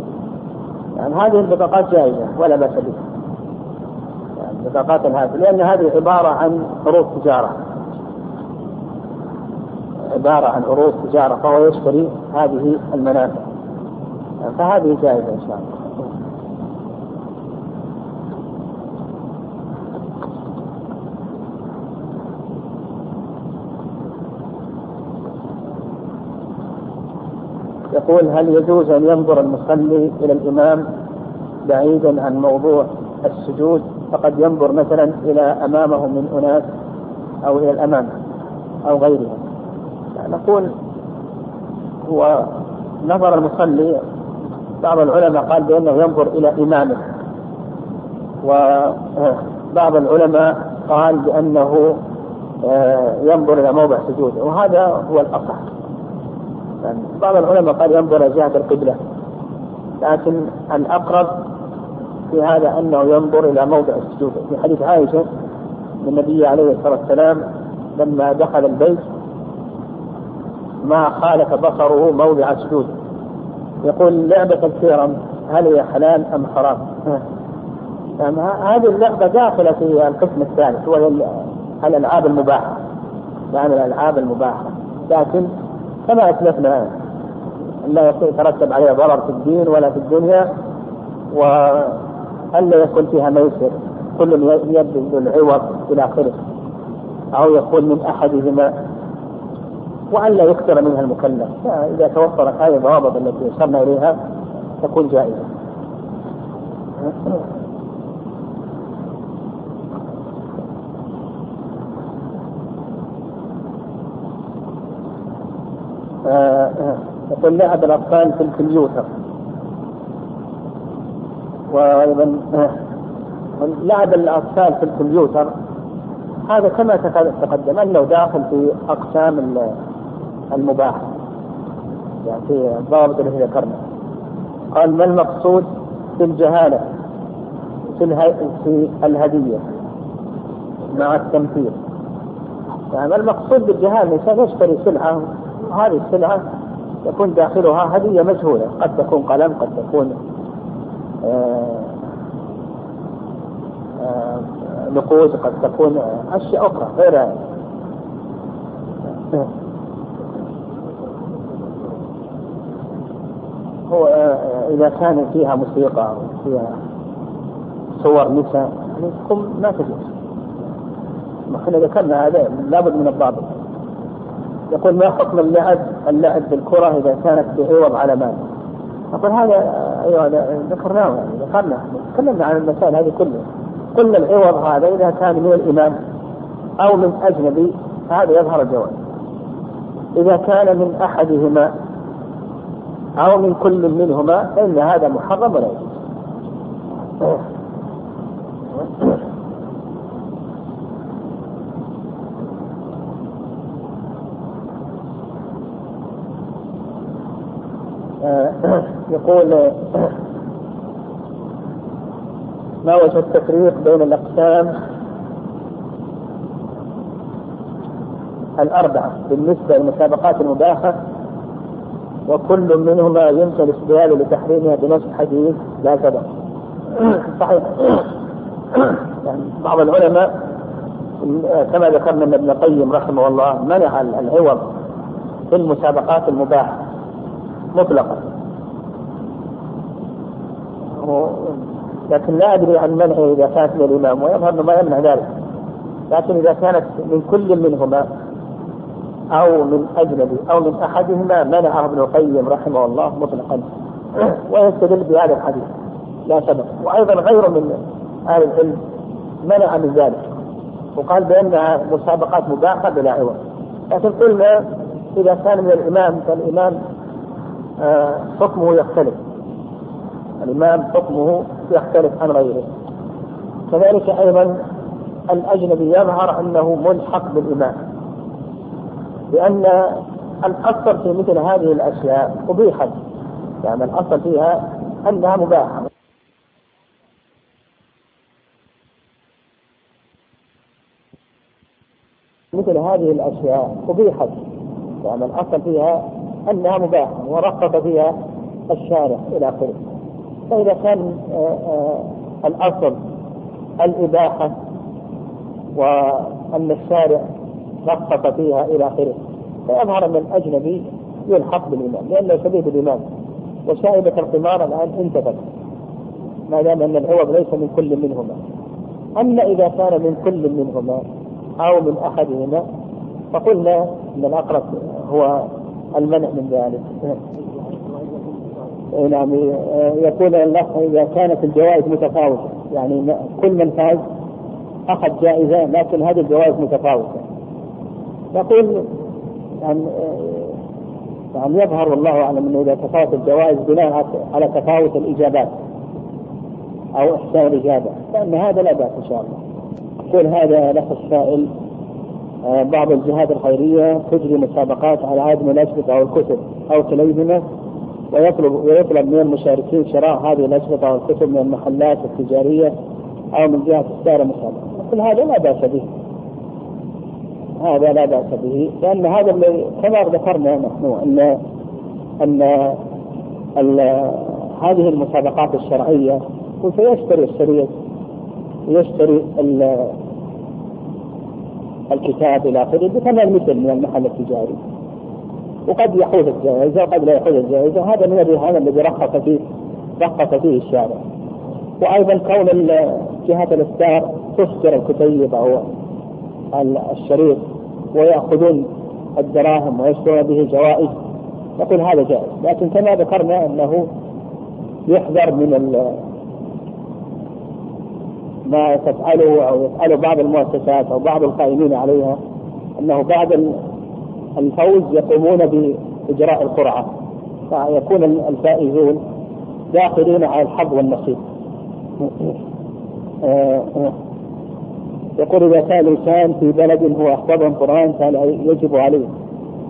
يعني هذه البطاقات جائزة ولا بأس بها. يعني بطاقات الهاتف لأن هذه عبارة عن عروض تجارة. عبارة عن عروض تجارة فهو يشتري هذه المنافع. فهذه جائزة إن شاء الله. يقول هل يجوز أن ينظر المصلي إلى الإمام بعيدا عن موضوع السجود؟ فقد ينظر مثلا إلى أمامه من أناس أو إلى الأمام أو غيرها نقول هو نظر المصلي بعض العلماء قال بأنه ينظر إلى إمامه. وبعض العلماء قال بأنه آه، ينظر إلى موضع سجوده. وهذا هو الأصح. يعني بعض العلماء قال ينظر جهة القبلة. لكن الأقرب في هذا أنه ينظر إلى موضع السجود. في حديث عائشة النبي عليه الصلاة والسلام لما دخل البيت ما خالف بصره موضع سجوده يقول لعبة الكرم هل هي حلال أم حرام؟ يعني هذه اللعبة داخلة في القسم الثالث هو الألعاب المباحة. يعني الألعاب المباحة. لكن كما أسلفنا. لا يترتب عليها ضرر في الدين ولا في الدنيا وألا يكون فيها ميسر. كل يبذل العوض إلى آخره. أو يكون من أحدهما. وألا يكثر منها المكلف. إذا توفرت هذه الضوابط التي أشرنا إليها تكون جائزة. يقول لعب الأطفال في الكمبيوتر. وأيضا لعب الأطفال في الكمبيوتر. هذا كما تقدم أنه داخل في أقسام المباح يعني في الضوابط التي ذكرنا. قال ما المقصود في الجهالة؟ في, في الهدية مع التمثيل. يعني المقصود بالجهالة؟ الإنسان يشتري سلعة هذه السلعة يكون داخلها هدية مجهولة. قد تكون قلم قد تكون آه، آه، نقود قد تكون أشياء أخرى غير هو آه، إذا كان فيها موسيقى أو فيها صور نساء يعني تكون ما تجوز. إحنا ذكرنا هذا لابد من الضابط. يقول ما حكم اللعب اللعب بالكرة إذا كانت بعوض على مال؟ أقول هذا أيوة ذكرناه يعني ذكرنا تكلمنا عن المسائل هذه كلها. قلنا العوض هذا إذا كان من الإمام أو من أجنبي هذا يظهر الجواز إذا كان من أحدهما أو من كل منهما فإن هذا محرم ولا يجوز. يقول ما وجه التفريق بين الأقسام الأربعة بالنسبة للمسابقات المباحة وكل منهما يمكن الاستدلال لتحريمها بنص حديث لا سبب صحيح. يعني بعض العلماء كما ذكرنا ان ابن القيم رحمه الله منع العوض في المسابقات المباحة مطلقا. لكن لا أدري عن منعه إذا كانت من الإمام ويظهر أنه ما يمنع ذلك. لكن إذا كانت من كل منهما أو من أجنبي أو من أحدهما منعه ابن القيم رحمه الله مطلقا. ويستدل بهذا الحديث. لا سبب وأيضا غير من أهل العلم منع من ذلك. وقال بأنها مسابقات مباحة بلا عوض. لكن قلنا إذا كان من الإمام فالإمام آه، حكمه يختلف. الإمام حكمه يختلف عن غيره. كذلك أيضا الأجنبي يظهر أنه ملحق بالإمام لأن الأصل في مثل هذه الأشياء أبيحت يعني الأصل فيها أنها مباحة. مثل هذه الأشياء أبيحت يعني الأصل فيها أنها مباحة ورقب فيها الشارع إلى آخره. فإذا كان آه، آه، الأصل الإباحة وأن الشارع رقق فيها إلى آخره. فيظهر أن الأجنبي يلحق بالإمام لأنه شبيه بالإمام وشائبة القمار الآن انتفت ما دام أن العوض ليس من كل منهما. أما إذا كان من كل منهما أو من أحدهما فقلنا أن الأقرب هو المنع من ذلك. نعم يقول الأخ إذا كانت الجوائز متفاوتة يعني كل من فاز أخذ جائزه لكن هذه الجوائز متفاوتة يقول يعني يعني يظهر والله أعلم أنه إذا تفاوت الجوائز بناء على تفاوت الإجابات أو إحسان الإجابة فان هذا لا بأس إن شاء الله. يقول هذا الأخ السائل آه، بعض الجهات الخيرية تجري مسابقات على عدم الاشرطه أو الكتب أو كليهما ويطلب ويطلب من المشاركين شراء هذه الأشرطة والكتب من المحلات التجارية أو من جهة السعر المسابقه. كل هذا لا بأس به. هذا لا بأس به لأن هذا اللي كما ذكرنا نحن ان أن هذه المسابقات الشرعية فيشتري الشريط يشتري الكتاب إلى آخره بثمن مثل من المحل التجاري وقد يحوز الجائزة وقد لا يحوز الجائزة. هذا من الرهان الذي رخص فيه رخص فيه الشارع. وأيضا كون جهات الاصدار تصدر الكتيب أو الشريط ويأخذون الدراهم ويشترون به جوائز. نقول هذا جائز. لكن كما ذكرنا أنه يحذر من ما تفعله أو يفعله بعض المؤسسات أو بعض القائمين عليها أنه بعد الفوز يقومون بإجراء القرعة فيكون الفائزون داخلين على الحظ والنصيب. آه، آه. يقول إذا كان الإنسان في بلد هو أحفظ القرآن فهل يجب عليه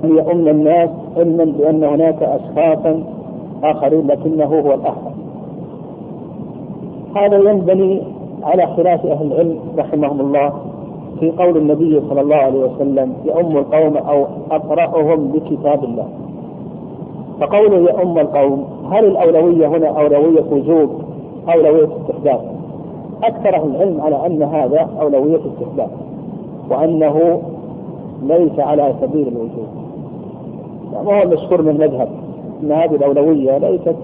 أن يؤمن الناس علما بأن هناك أشخاصا آخرين لكنه هو الأحفظ هذا ينبني على خلاف أهل العلم رحمهم الله. في قول النبي صلى الله عليه وسلم يؤم القوم أو أقرأهم بكتاب الله. فقوله يؤم القوم هل الأولوية هنا أولوية وجوب أولوية استحباب؟ أهل العلم على أن هذا أولوية استحباب وأنه ليس على سبيل الوجوب. وهو المشهور من المذهب؟ أن هذه الأولوية ليست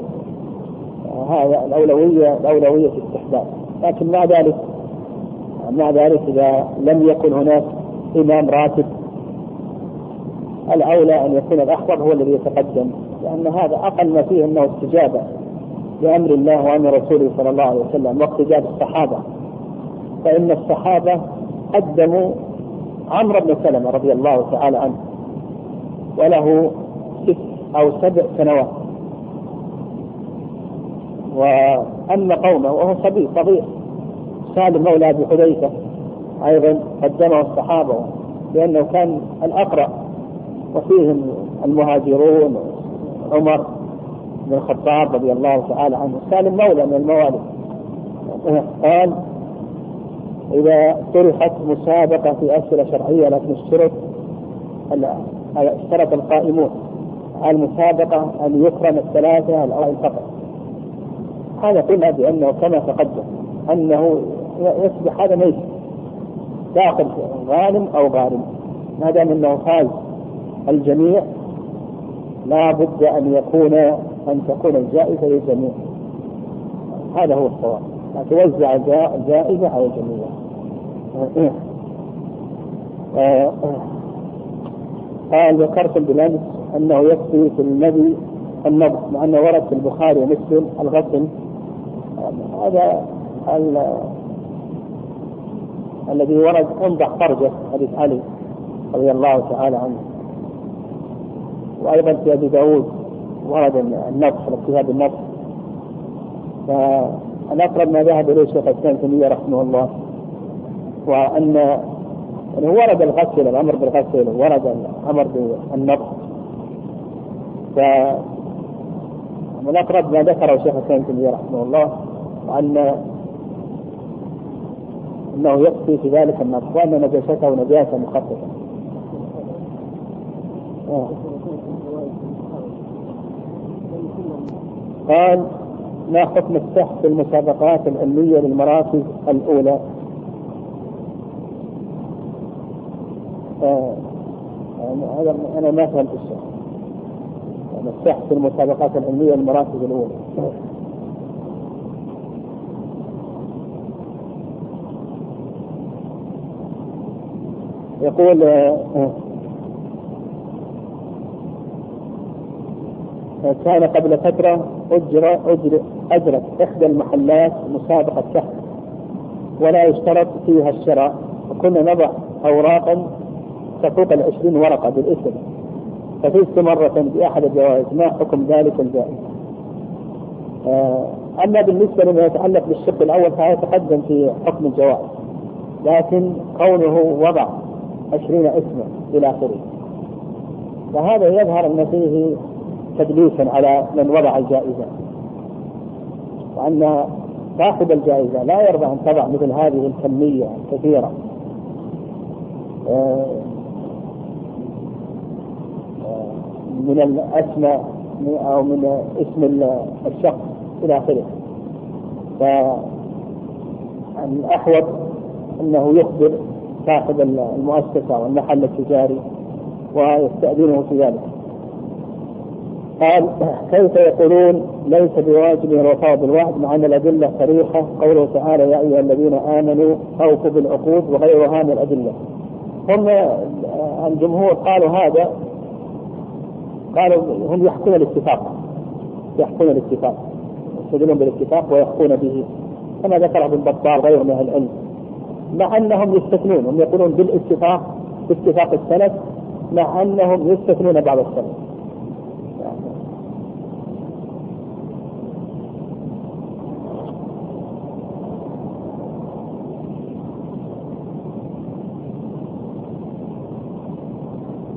هذا الأولوية الأولوية استحباب. لكن مع ذلك مع ذلك إذا لم يكن هناك إمام راتب الأولى أن يكون الأحفظ هو الذي يتقدم لأن هذا أقل ما فيه أنه استجابة بأمر الله وأمر رسوله صلى الله عليه وسلم واقتداء الصحابة. فإن الصحابة قدموا عمرو بن سلمة رضي الله تعالى عنه وله ست أو سبع سنوات. وأما قومه وهو صبي صغير. سالم مولى أبي حذيفة أيضا قدمه الصحابة لأنه كان الأقرأ وفيهم المهاجرون عمر بن الخطاب رضي الله تعالى عنه. سالم مولى من الموالد قال إذا طرحت مسابقة في أسئلة شرعية لكن اشترط اشترط القائمون على المسابقة أن يكرم الثلاثة الأوائل فقط. هذا قلنا بأنه كما تقدم أنه يصبح هذا ليس داخل غانم أو غارم ما دام أنه فاز الجميع لا بد أن يكون أن تكون الجائزة للجميع. هذا هو الصواب. توزع الجائزة على الجميع. قال ذكرتم بالامس أنه يكفي في النبي النبض مع أنه ورد في البخاري ومسلم الغسل. هذا الذي ورد أنضح فرجه حديث علي رضي الله تعالى عنه. وأيضا في أبي داود ورد النص الاجتهاد النص فالأقرب ما ذهب إليه شيخ الإسلام تيمية رحمه الله وأن يعني ورد الغسل الأمر بالغسل ورد الأمر بالنبض ف الأقرب ما ذكره شيخ الإسلام تيمية رحمه الله وأن أنه يكفي في ذلك النبض وأن نجاسته نجاسة مخففة. آه. قال ما حكم السحب في المسابقات العلمية للمراكز الأولى؟ آه. هذا أنا ما فهمت الشيء يعني السحب في المسابقات العلمية للمراكز الأولى. يقول آه كان قبل فترة أجر أجر أجرت إحدى المحلات مسابقة شهر ولا يشترط فيها الشراء. وكنا نضع أوراقا تفوق العشرين ورقة بالاسم. ففزت مرة بأحد الجوائز ما حكم ذلك الجائزة؟ آه، أما بالنسبة لما يتعلق بالشق الأول فيتقدم في حكم الجوائز. لكن كونه وضع عشرين اسما إلى آخره. فهذا يظهر أن فيه تدليسا على من وضع الجائزة. وأن صاحب الجائزة لا يرضى أن تضع مثل هذه الكمية الكثيرة. آه، من الأسماء أو من اسم الشخص إلى آخره. فالأحوط أنه يخبر صاحب المؤسسة والمحل التجاري ويستأذنه في ذلك. قال كيف يقولون ليس بواجب الوفاء بالوعد مع أن الأدلة صريحة؟ قوله تعالى يا أيها الذين آمنوا اوفوا بالعقود وغيرها من الأدلة. هم الجمهور قالوا هذا قالوا هم يحكون الاتفاق يحكون الاتفاق يستدلون بالاتفاق ويحكون به كما ذكر ابن بطال غيره من أهل العلم. مع أنهم يستثنون هم يقولون بالاتفاق باتفاق السلف مع أنهم يستثنون بعض السلف.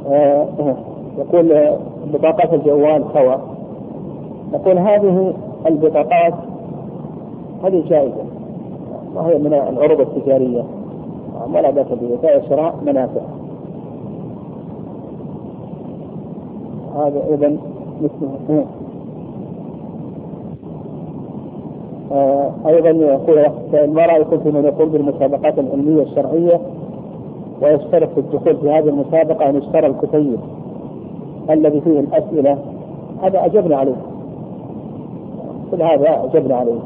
آه، يقول بطاقات الجوال سواء. نقول هذه البطاقات هذه جائزة. وهي من العروض التجارية. ولا بأس بها شراء منافع. هذا اذا مثل آه أيضا يقول ما رايكم في من يقول بالمسابقات العلمية الشرعية ويشترط في الدخول في هذه المسابقة أن يشترى الكتيب الذي فيه الأسئلة؟ هذا أجبنا عليه. كل هذا أجبنا عليه.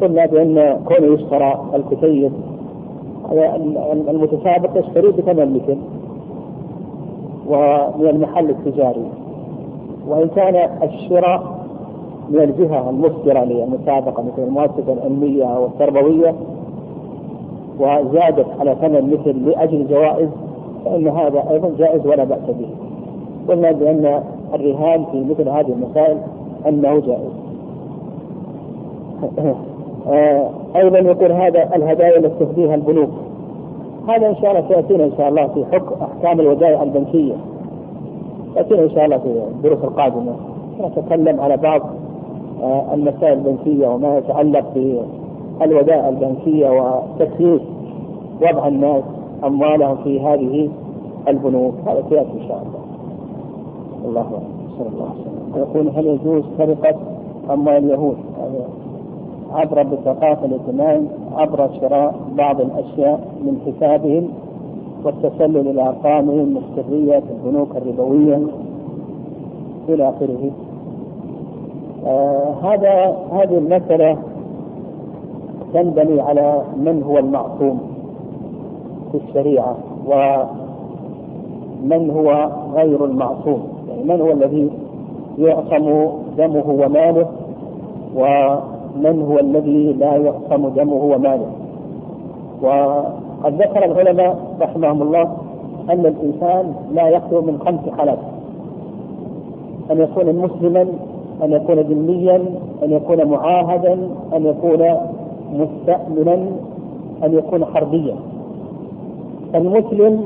قلنا بأن كونه يشترى الكتيب المتسابق يشتري بثمن مثل ومن المحل التجاري. وإن كان الشراء من الجهة المصدرة للمسابقة مثل المؤسسة العلمية أو التربوية وزادت على ثمن مثل لأجل جوائز فإن هذا أيضا جائز ولا بأس به. قلنا بأن الرهان في مثل هذه المسائل أنه جائز. آه، أيضا يقول هذا الهدايا التي تهديها البنوك. هذا إن شاء الله سيأتينا إن شاء الله في حكم أحكام الودائع البنكية. ياتينا إن شاء الله في الدروس القادمة. نتكلم على بعض آه، المسائل البنكية وما يتعلق بالودائع البنكية وتكييف وضع الناس أموالهم في هذه البنوك. هذا سيأتي إن شاء الله. الله أكبر. صلى الله عليه وسلم. يقول هل يجوز سرقة أموال اليهود؟ عبر بطاقات الائتمان عبر شراء بعض الأشياء من حسابهم والتسلل إلى أرقامهم السرية في البنوك الربوية إلى آخره. آه هذا هذه المسألة تنبني على من هو المعصوم في الشريعة ومن هو غير المعصوم يعني من هو الذي يعصم دمه وماله و من هو الذي لا يعصم دمه وماله. وقد ذكر العلماء رحمهم الله أن الإنسان لا يخلو من خمس حالات أن يكون مسلما أن يكون ذميا أن يكون معاهدا أن يكون مستأمنا أن يكون حربيا. المسلم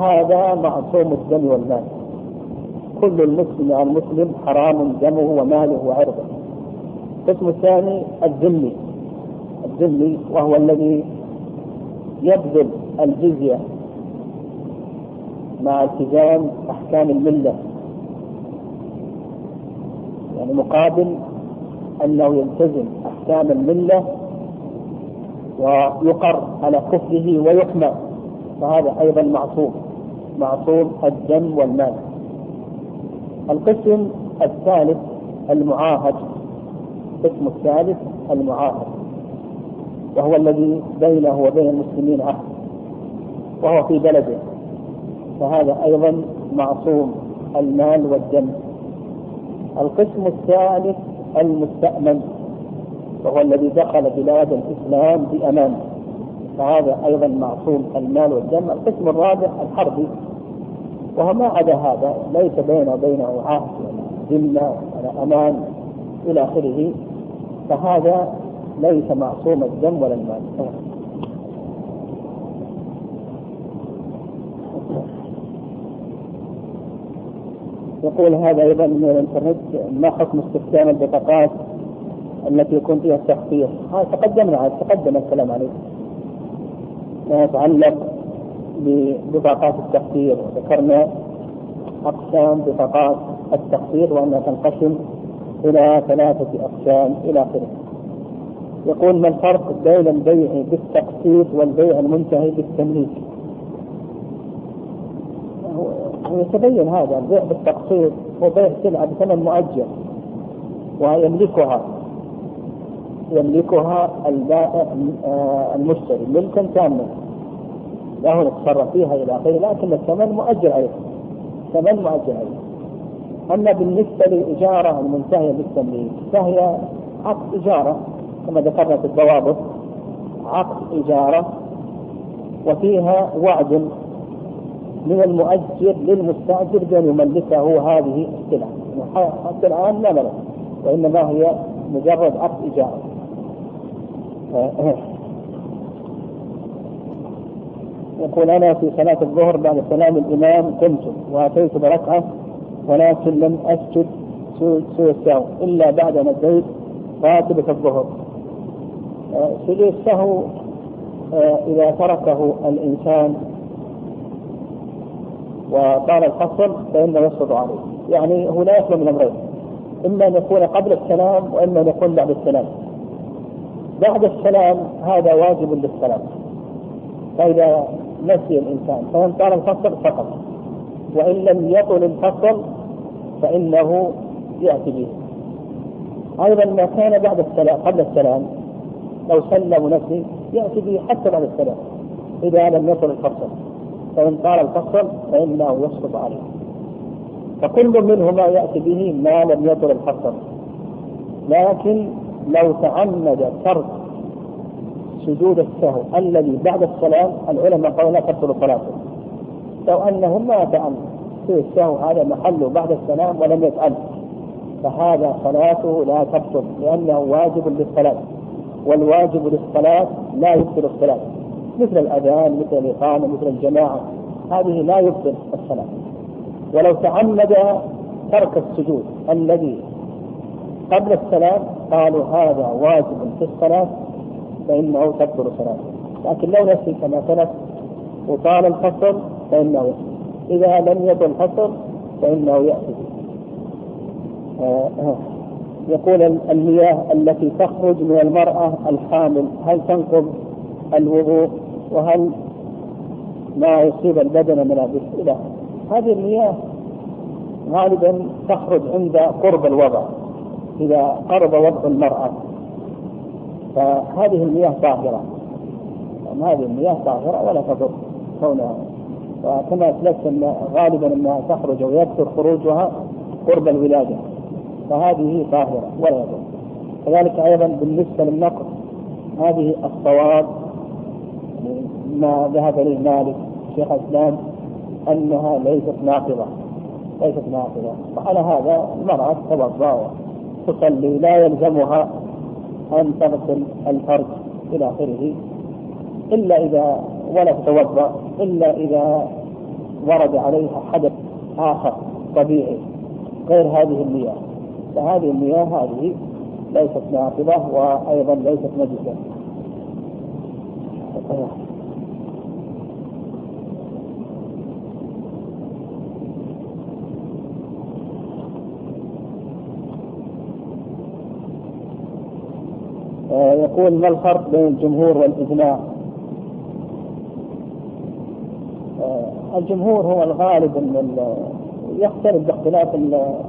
هذا معصوم الدم والمال. كل المسلم على المسلم حرام دمه وماله وعرضه. القسم الثاني الذمي. الذمي وهو الذي يبذل الجزية مع التزام أحكام الملة. يعني مقابل أنه يلتزم أحكام الملة ويقر على كفره ويحمى. فهذا أيضا معصوم. معصوم الدم والمال. القسم الثالث المعاهد. القسم الثالث المعاهد وهو الذي بينه وبين المسلمين عهد وهو في بلده. فهذا أيضا معصوم المال والدم. القسم الثالث المستأمن وهو الذي دخل بلاد الإسلام بأمان. فهذا أيضا معصوم المال والدم. القسم الرابع الحربي وهو ما عدا هذا ليس بينه وبينه عهد ولا ذمة ولا أمان إلى آخره. فهذا ليس معصوم الدم ولا المال. يقول هذا أيضا من الإنترنت ما حكم استخدام البطاقات التي يكون فيها التخفيض؟ هذا تقدمنا تقدم الكلام عليه. ما يتعلق ببطاقات التخفيض. وذكرنا أقسام بطاقات التخفيض وأنها تنقسم إلى ثلاثة أقسام إلى آخره. يقول ما الفرق بين البيع بالتقسيط والبيع المنتهي بالتمليك؟ ويتبين هذا البيع بالتقسيط هو بيع سلعة بثمن مؤجل ويملكها. يملكها البائع آه، المشتري ملكا تاما له يتصرف فيها إلى آخره لكن الثمن مؤجل عليه ثمن مؤجل عليه أما بالنسبة للإجارة المنتهية بالتمليك فهي عقد إجارة كما ذكرنا في الضوابط عقد إجارة وفيها وعد من المؤجر للمستأجر بأن يملكه هذه السلعة. حتى الآن لا ملك وإنما هي مجرد عقد إيجار يقول أنا في صلاة الظهر بعد سلام الإمام قمت وأتيت بركعة ولكن لم أسجد سوى السهو إلا بعد ما أتيت راتبة الظهر. سجود السهو إذا تركه الإنسان وطال الفصل فإنه يسقط عليه. يعني هو لا يخلو من أمرين. إما أن يكون قبل السلام وإما أن يكون بعد السلام. بعد السلام هذا واجب للسلام. فإذا نسي الإنسان فإن طال الفصل فقط. وإن لم يطل الفصل فإنه يأتي به. أيضا ما كان بعد السلام قبل السلام لو سلم نفسه يأتي به حتى بعد السلام إذا لم يطل الفصل. فإن طال الفصل فإنه يسقط عليه. فكل منهما يأتي به ما لم يطل الفصل. لكن لو تعمد ترك سجود السهو الذي بعد السلام العلماء قالوا لا تبطل صلاته. لو انه ما تعمد سجود السهو هذا محله بعد السلام ولم يفعل. فهذا صلاته لا تبطل لأنه واجب للصلاة. والواجب للصلاة لا يبطل الصلاة. مثل الأذان مثل الإقامة مثل الجماعة. هذه لا يبطل الصلاة. ولو تعمد ترك السجود الذي قبل السلام قالوا هذا واجب في الصلاة فإنه تبطل صلاته. لكن لو نسي كما سلف وطال الفصل فإنه إذا لم يطل الفصل فإنه يأتي آه آه. يقول المياه التي تخرج من المرأة الحامل هل تنقض الوضوء؟ وهل ما يصيب البدن من إلى هذه المياه غالبا تخرج عند قرب الوضع إذا قرب وضع المرأة. فهذه المياه طاهرة. هذه المياه طاهرة ولا تضر كونها وكما أسلفت أن غالبا أنها تخرج ويكثر خروجها قرب الولادة. فهذه طاهرة ولا يضر. كذلك أيضا بالنسبة للنقص هذه الصواب ما ذهب إليه مالك شيخ الإسلام أنها ليست ناقضة ليست ناقضة. وعلى هذا المرأة تتوضا تصلي لا يلزمها أن تغسل الفرج إلى آخره إلا إذا ولا تتوضأ إلا إذا ورد عليها حدث آخر طبيعي غير هذه المياه فهذه المياه هذه ليست ناقضه وأيضا ليست نجسة يقول ما الفرق بين الجمهور والإجماع؟ آه، الجمهور هو الغالب من يختلف باختلاف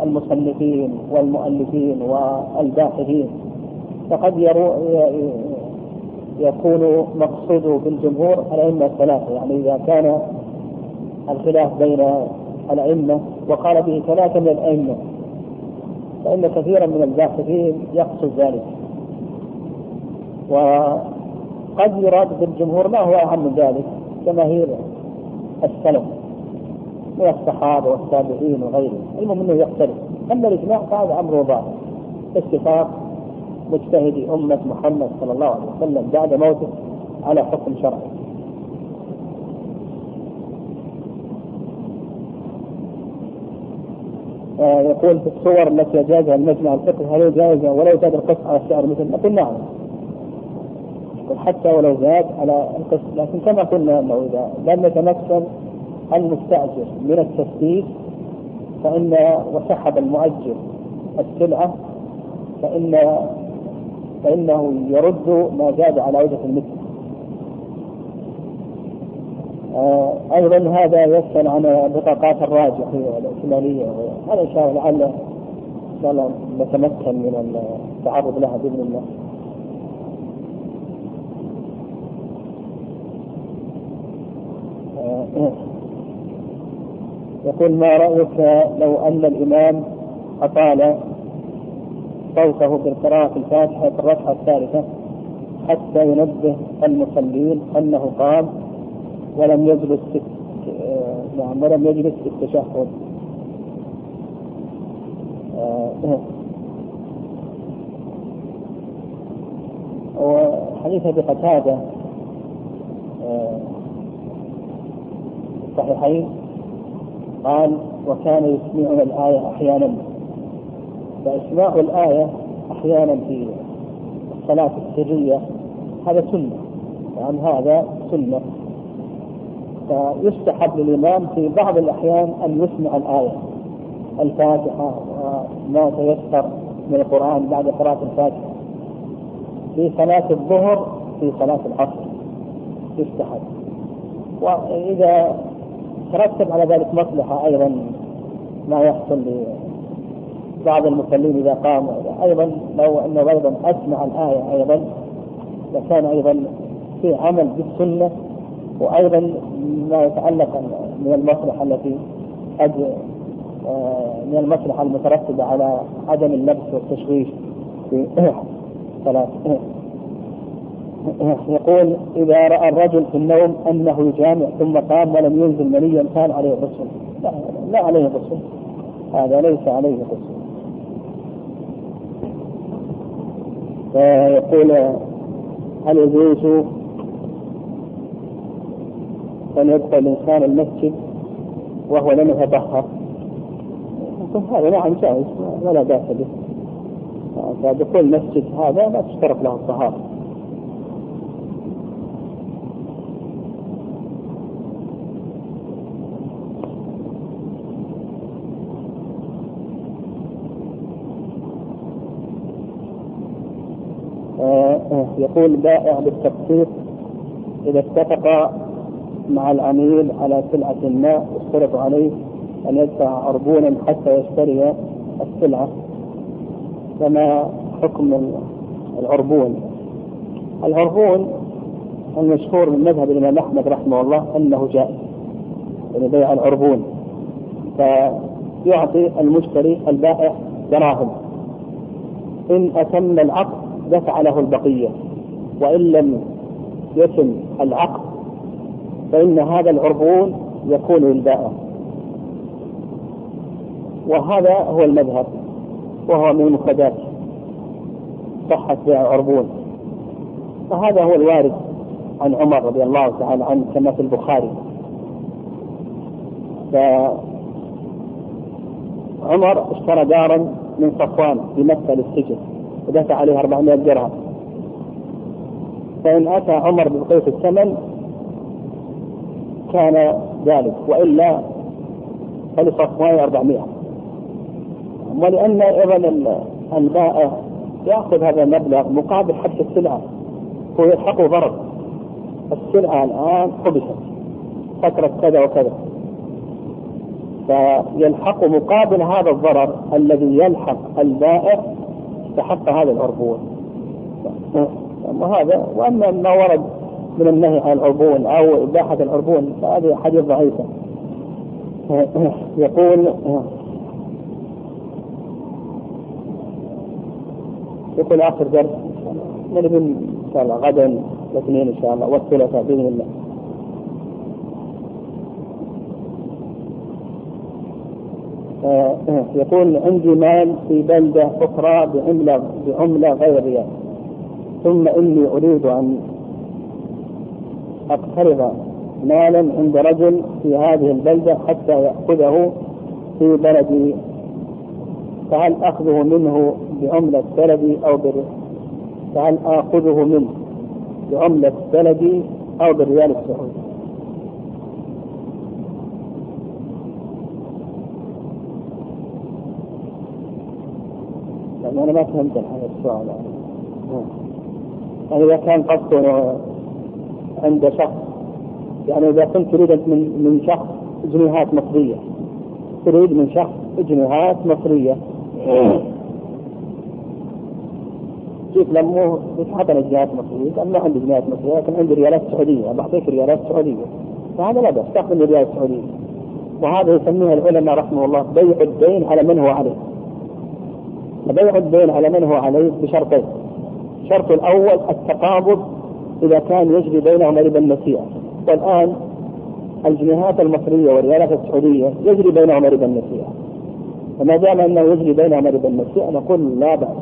المصنفين والمؤلفين والباحثين فقد يكون مقصوده بالجمهور الأئمة الثلاثة. يعني إذا كان الخلاف بين الأئمة وقال به ثلاثة من الأئمة فإن كثيرا من الباحثين يقصد ذلك. وقد يراد بالجمهور ما هو أهم من ذلك؟ جماهير السلف من الصحابة والتابعين وغيرهم. المهم أنه يختلف. أما الإجماع فهذا أمر ظاهر اتفاق مجتهدي أمة محمد صلى الله عليه وسلم بعد موته على حكم شرعي. آه، يقول في الصور التي أجازها المجمع الفقهي هل جائزة ولو زاد القسط على الشعر مثل نقول نعم حتى ولو زاد على القسط لكن كما قلنا انه اذا لم يتمكن المستأجر من التسديد فإن وسحب المؤجر السلعة فان فإنه يرد ما زاد على عودة المثل. آه، أيضا هذا يسأل عن بطاقات الراجح والائتمانيه هذا إن شاء الله لعل إن شاء الله نتمكن من التعرض لها بإذن الله. آه، يقول ما رأيك لو أن الإمام أطال صوته بالقراءة الفاتحة في الركعة الثالثة حتى ينبه المصلين أنه قام ولم يجلس في نعم ولم يجلس في التشهد. آه، وحديث أبي قتادة آه، الصحيحين قال وكان يسمعنا الآية أحيانا فإسماع الآية أحيانا في الصلاة السرية هذا سنة يعني هذا سنة. فيستحب للإمام في بعض الأحيان أن يسمع الآية الفاتحة وما تيسر من القرآن بعد قراءة الفاتحة. في صلاة الظهر في صلاة العصر. يستحب. وإذا ترتب على ذلك مصلحة أيضا ما يحصل لبعض المصلين إذا قاموا. أيضا لو أنه أيضا أسمع الآية أيضا لكان أيضا في عمل بالسنة وأيضا ما يتعلق من المصلحة التي قد آه، من المصلحة المترتبة على عدم اللبس والتشويش في صلاة. يقول إذا رأى الرجل في النوم أنه يجامع ثم قام ولم ينزل منيا كان عليه غسل لا, لا عليه غسل هذا ليس عليه غسل فيقول هل يجوز أن يدخل الإنسان المسجد وهو لم يتطهر؟ هذا نعم جائز ولا بأس به. فدخول المسجد هذا لا تشترط له الطهارة. يقول بائع بالتقسيط إذا اتفق مع العميل على سلعة ما يشترط عليه أن يدفع عربونا حتى يشتري السلعة فما حكم العربون؟ العربون المشهور من مذهب الإمام أحمد رحمه الله أنه جائز يعني بيع العربون فيعطي المشتري البائع دراهم إن أتم العقد دفع له البقية. وإن لم يتم العقد فإن هذا العربون يكون للبائع وهذا هو المذهب وهو من المفردات صحة بيع العربون. فهذا هو الوارد عن عمر رضي الله تعالى عنه كما في البخاري. فعمر اشترى دارا من صفوان بمكة للسجن ودفع عليه 400 درهم. فإن أتى عمر ببقية الثمن كان ذلك وإلا فلصفوان 400 ولأن أيضا البائع يأخذ هذا المبلغ مقابل حبس السلعة. هو يلحقه ضرر السلعة الآن حبست فترة كذا وكذا. فيلحق مقابل هذا الضرر الذي يلحق البائع استحق هذا العربون. وهذا وأما ما ورد من النهي عن العربون أو إباحة العربون فهذه حديث ضعيفة. يقول يقول آخر درس. نبي إن شاء الله غدا الاثنين إن شاء الله والثلاثاء بإذن الله. آه، يقول عندي مال في بلدة أخرى بعملة بعملة غير ريال ثم إني أريد أن أقترض مالا عند رجل في هذه البلدة حتى يأخذه في بلدي فهل أخذه منه بعملة بلدي أو فهل آخذه منه بعملة بلدي أو بالريال السعودي؟ يعني أنا ما فهمت هذا السؤال. يعني إذا كان قصده عند شخص يعني إذا كنت تريد من من شخص جنيهات مصرية. تريد من شخص جنيهات مصرية. كيف لموه حتى جنيهات مصرية قال ما عندي جنيهات مصرية لكن عندي ريالات سعودية. بعطيك ريالات سعودية. فهذا لا بأس تأخذ الريال السعودية وهذا يسميه العلماء رحمه الله بيع الدين على من هو عليه. بيع الدين على من هو عليه بشرطين. الشرط الأول التقابض إذا كان يجري بينهما ربا النسيئة. والآن الجنيهات المصرية والريالات السعودية يجري بينهما ربا النسيئة. فما دام أنه يجري بينهما ربا النسيئة نقول لا بأس.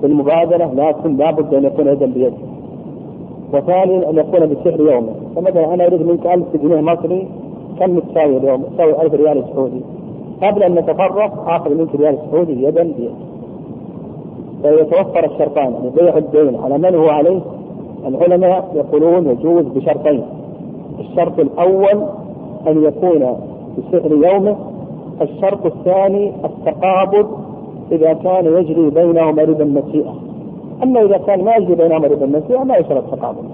في المبادرة لكن لابد أن يكون يدا بيد وثانيا أن يكون بسعر يومه. فمثلا أنا أريد منك 1000 جنيه مصري كم تساوي اليوم؟ تساوي 1000 ريال سعودي. قبل أن نتفرق آخذ منك ريال سعودي يدا بيد فيتوفر الشرطان يعني بيع الدين على من هو عليه. العلماء يقولون يجوز بشرطين. الشرط الأول أن يكون بسعر يومه. الشرط الثاني التقابض إذا كان يجري بينهما ربا النسيئة أما إذا كان ما يجري بينهما ربا النسيئة ما يشترط تقابض.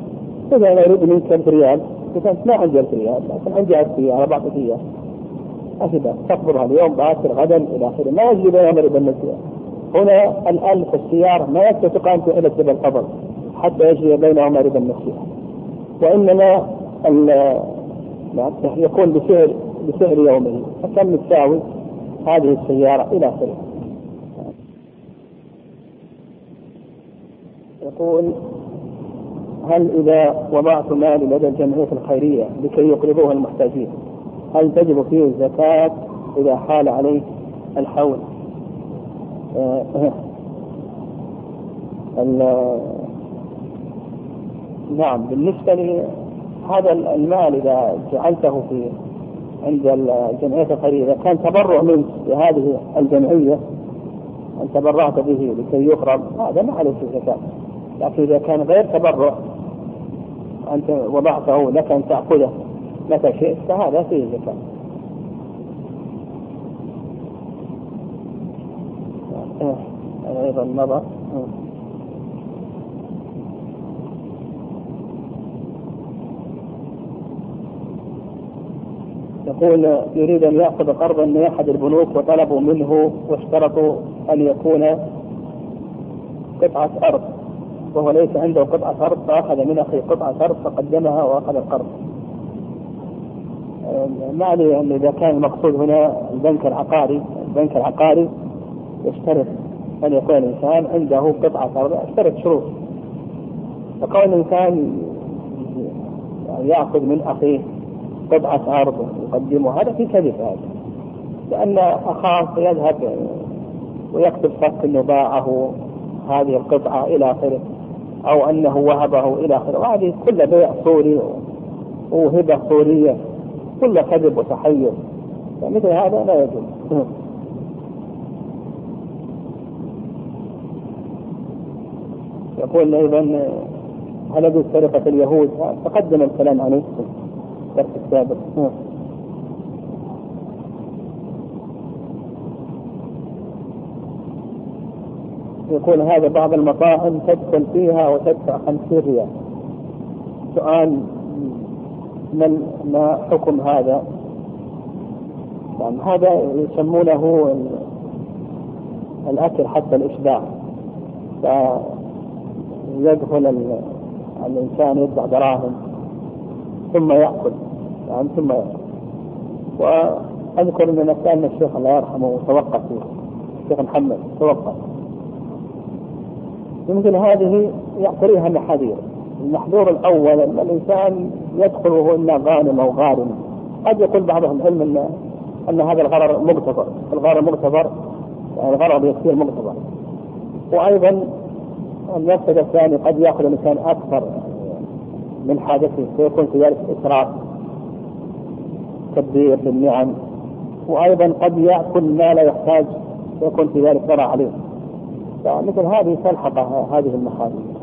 إذا أنا أريد منك 1000 ريال قلت ما عندي 1000 ريال لكن عندي 1000 ريال بعطيك إياه في بأس تقبضها اليوم باكر غدا إلى آخره ما يجري بينهما ربا النسيئة هنا الألف السيارة ما يكفي تقامته إلا ربا حتى يجري بينهما ربا النسيئة وإنما يكون بسعر بسعر يومه. فكم تساوي هذه السيارة إلى آخره؟ يقول هل إذا وضعت مالي لدى الجمعية الخيرية لكي يقرضوها المحتاجين؟ هل تجب فيه الزكاة إذا حال عليه الحول؟ آه نعم بالنسبة لهذا المال إذا جعلته في عند الجمعية الخيرية إذا كان تبرع منك لهذه الجمعية أن تبرعت به لكي يقرض هذا ما عليه الزكاة لكن إذا كان غير تبرع أنت وضعته لك أن تأخذه متى شئت فهذا فيه زكاة أيضا مضى يقول يريد أن يأخذ قرضا من أحد البنوك وطلبوا منه واشترطوا أن يكون قطعة أرض وهو ليس عنده قطعة أرض فأخذ من أخيه قطعة أرض فقدمها وأخذ القرض. ما أدري أن إذا كان المقصود هنا البنك العقاري البنك العقاري يشترط أن يكون الإنسان عنده قطعة أرض يشترط شروط. فكون الإنسان يأخذ من أخيه قطعة أرض يقدمها هذا في كذب هذا؟ لأن أخاه يذهب ويكتب فك أنه باعه هذه القطعة إلى آخره أو أنه وهبه إلى آخره. وهذه كلها بيع صوري وهبة صورية كلها كذب وتحير. فمثل هذا لا يجوز. يقول أيضا هل يجوز سرقة اليهود؟ تقدم الكلام عنه في الدرس السابق. يقول هذا بعض المطاعم تدخل فيها وتدفع 50 ريال. سؤال من ما حكم هذا؟ يعني هذا يسمونه الأكل حتى الإشباع. فيدخل الإنسان يدفع دراهم ثم يأكل يعني ثم يأكل. وأذكر أن كان الشيخ الله يرحمه وتوقف الشيخ محمد توقف. يمكن هذه يعتريها محاذير. المحذور الأول أن الإنسان يدخل وهو اما غانم أو غارم. قد يقول بعضهم العلم ان إن هذا الغرر مغتفر الغرر مغتفر يعني الغرر يصير مغتفر وأيضا المفسد الثاني قد يأخذ الإنسان أكثر من حاجته فيكون في ذلك إسراف تدبير للنعم. وأيضا قد يأكل ما لا يحتاج فيكون في ذلك ضرر عليه. فمثل هذه تلحق هذه المخاطر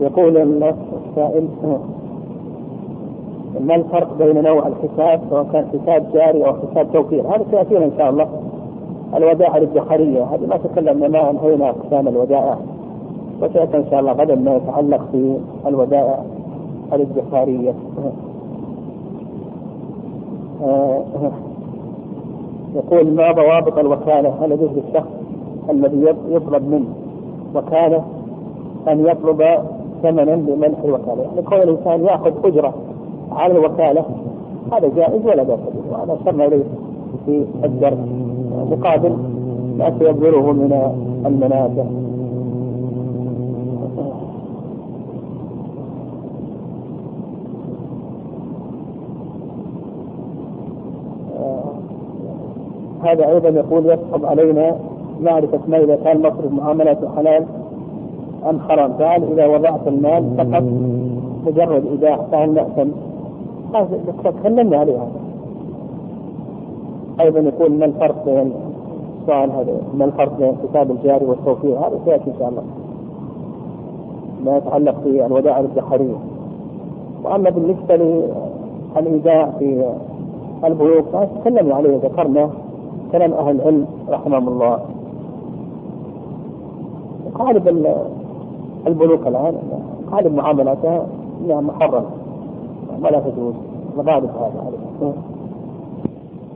يقول السائل ما الفرق بين نوع الحساب سواء كان حساب جاري أو حساب توفير هذا سيأتينا إن شاء الله. الودائع الادخاريه هذه ما تكلمنا ما أنهينا أقسام الودائع. وسيأتي إن شاء الله غدا ما يتعلق في الودائع الادخارية. يقول ما ضوابط الوكالة؟ هل يجوز للشخص الذي يطلب منه وكالة؟ أن يطلب ثمنا لمنح الوكالة، يعني كون الإنسان يأخذ أجرة على الوكالة هذا جائز ولا بأس به، وهذا اشرنا إليه في الدرس مقابل ما سيبذله من المنافع. هذا أيضا يقول يصعب علينا معرفة ما إذا كان مصرف معاملاته حلال؟ أم حرام فهل إذا وضعت المال فقط مجرد إيداع فهل نأثم؟ تكلمنا عليه هذا. أيضا يقول ما الفرق بين السؤال هذا؟ ما الفرق بين الكتاب الجاري والتوفير هذا سيأتي إن شاء الله. ما يتعلق في الودائع الادخارية وأما بالنسبة للإيداع في البنوك تكلمنا عليه ذكرنا كلام أهل العلم رحمهم الله. غالب البنوك الآن غالب معاملاتها إنها محرمة. ولا تجوز. غالب هذا.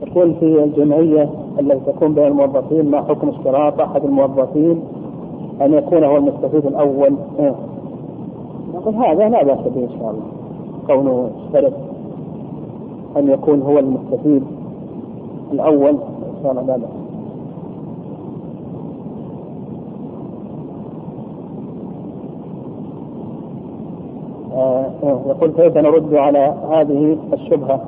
يقول في الجمعية التي تكون بين الموظفين ما حكم اشتراط أحد الموظفين أن يكون هو المستفيد الأول؟ نقول هذا لا بأس به إن شاء الله. كونه اشترط أن يكون هو المستفيد الأول إن شاء الله لا بأس آه، يقول كيف نرد على هذه الشبهة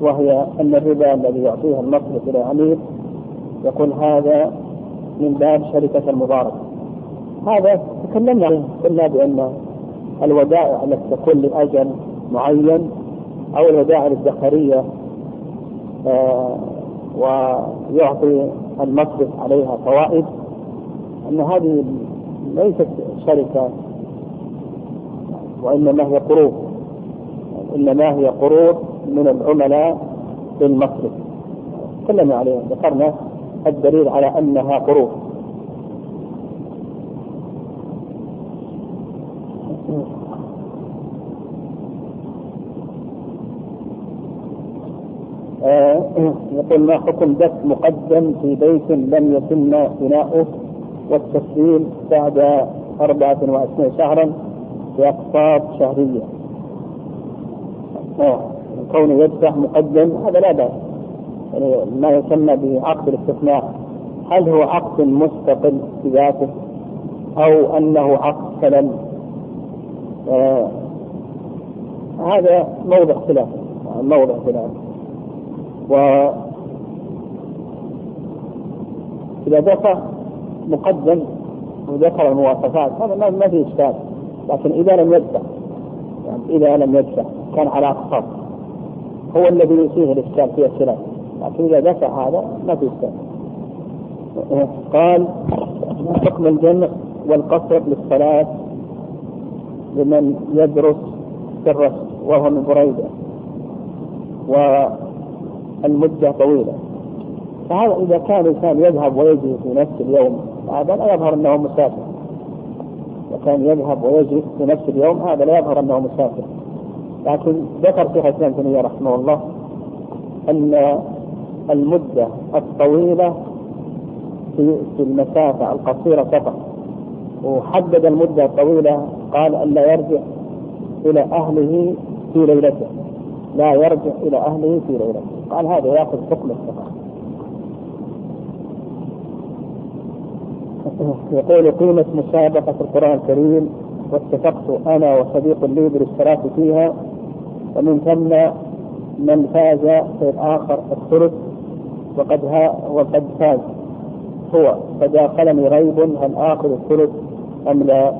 وهي أن الربا الذي يعطيه المصرف إلى عميل يقول هذا من باب شركة المضاربة هذا تكلمنا عنه قلنا بأن الودائع التي تكون لأجل معين أو الودائع الادخارية آه ويعطي المصرف عليها فوائد أن هذه ليست شركة وإنما هي قروض إنما هي قروض من العملاء للمصرف تكلمنا عليه ذكرنا الدليل على أنها قروض آه، يقول ما حكم دفع مقدم في بيت لم يتم بناؤه والتسليم بعد أربعة وعشرين شهرا؟ بأقساط شهرية. آه. كونه يدفع مقدم هذا لا بأس. يعني ما يسمى بعقد الاستثناء. هل هو عقد مستقل بذاته أو أنه عقد سلم؟ آه هذا موضع خلاف. موضع خلاف. و إذا دفع مقدم وذكر المواصفات هذا ما في إشكال. لكن إذا لم يدفع يعني إذا لم يدفع كان على أقساط هو الذي يصيغ الإشكال في الخلاف لكن إذا دفع هذا ما في إشكال قال حكم الجمع والقصر للصلاة لمن يدرس سر وهو من بريدة والمدة طويلة؟ فهذا إذا كان الإنسان يذهب ويجي في نفس اليوم هذا لا يظهر أنه مسافر. وكان يذهب ويجلس في نفس اليوم هذا لا يظهر أنه مسافر. لكن ذكر شيخ الاسلام تيمية رحمه الله أن المدة الطويلة في في المسافة القصيرة فقط. وحدد المدة الطويلة قال الا يرجع إلى أهله في ليلته. لا يرجع إلى أهله في ليلة قال هذا يأخذ حكم الثقة يقول قيمة مسابقة القرآن الكريم واتفقت أنا وصديق لي بالاشتراك فيها ومن ثم من فاز في الآخر الثلث وقد ها وقد فاز هو فداخلني ريب هل آخذ الثلث أم لا؟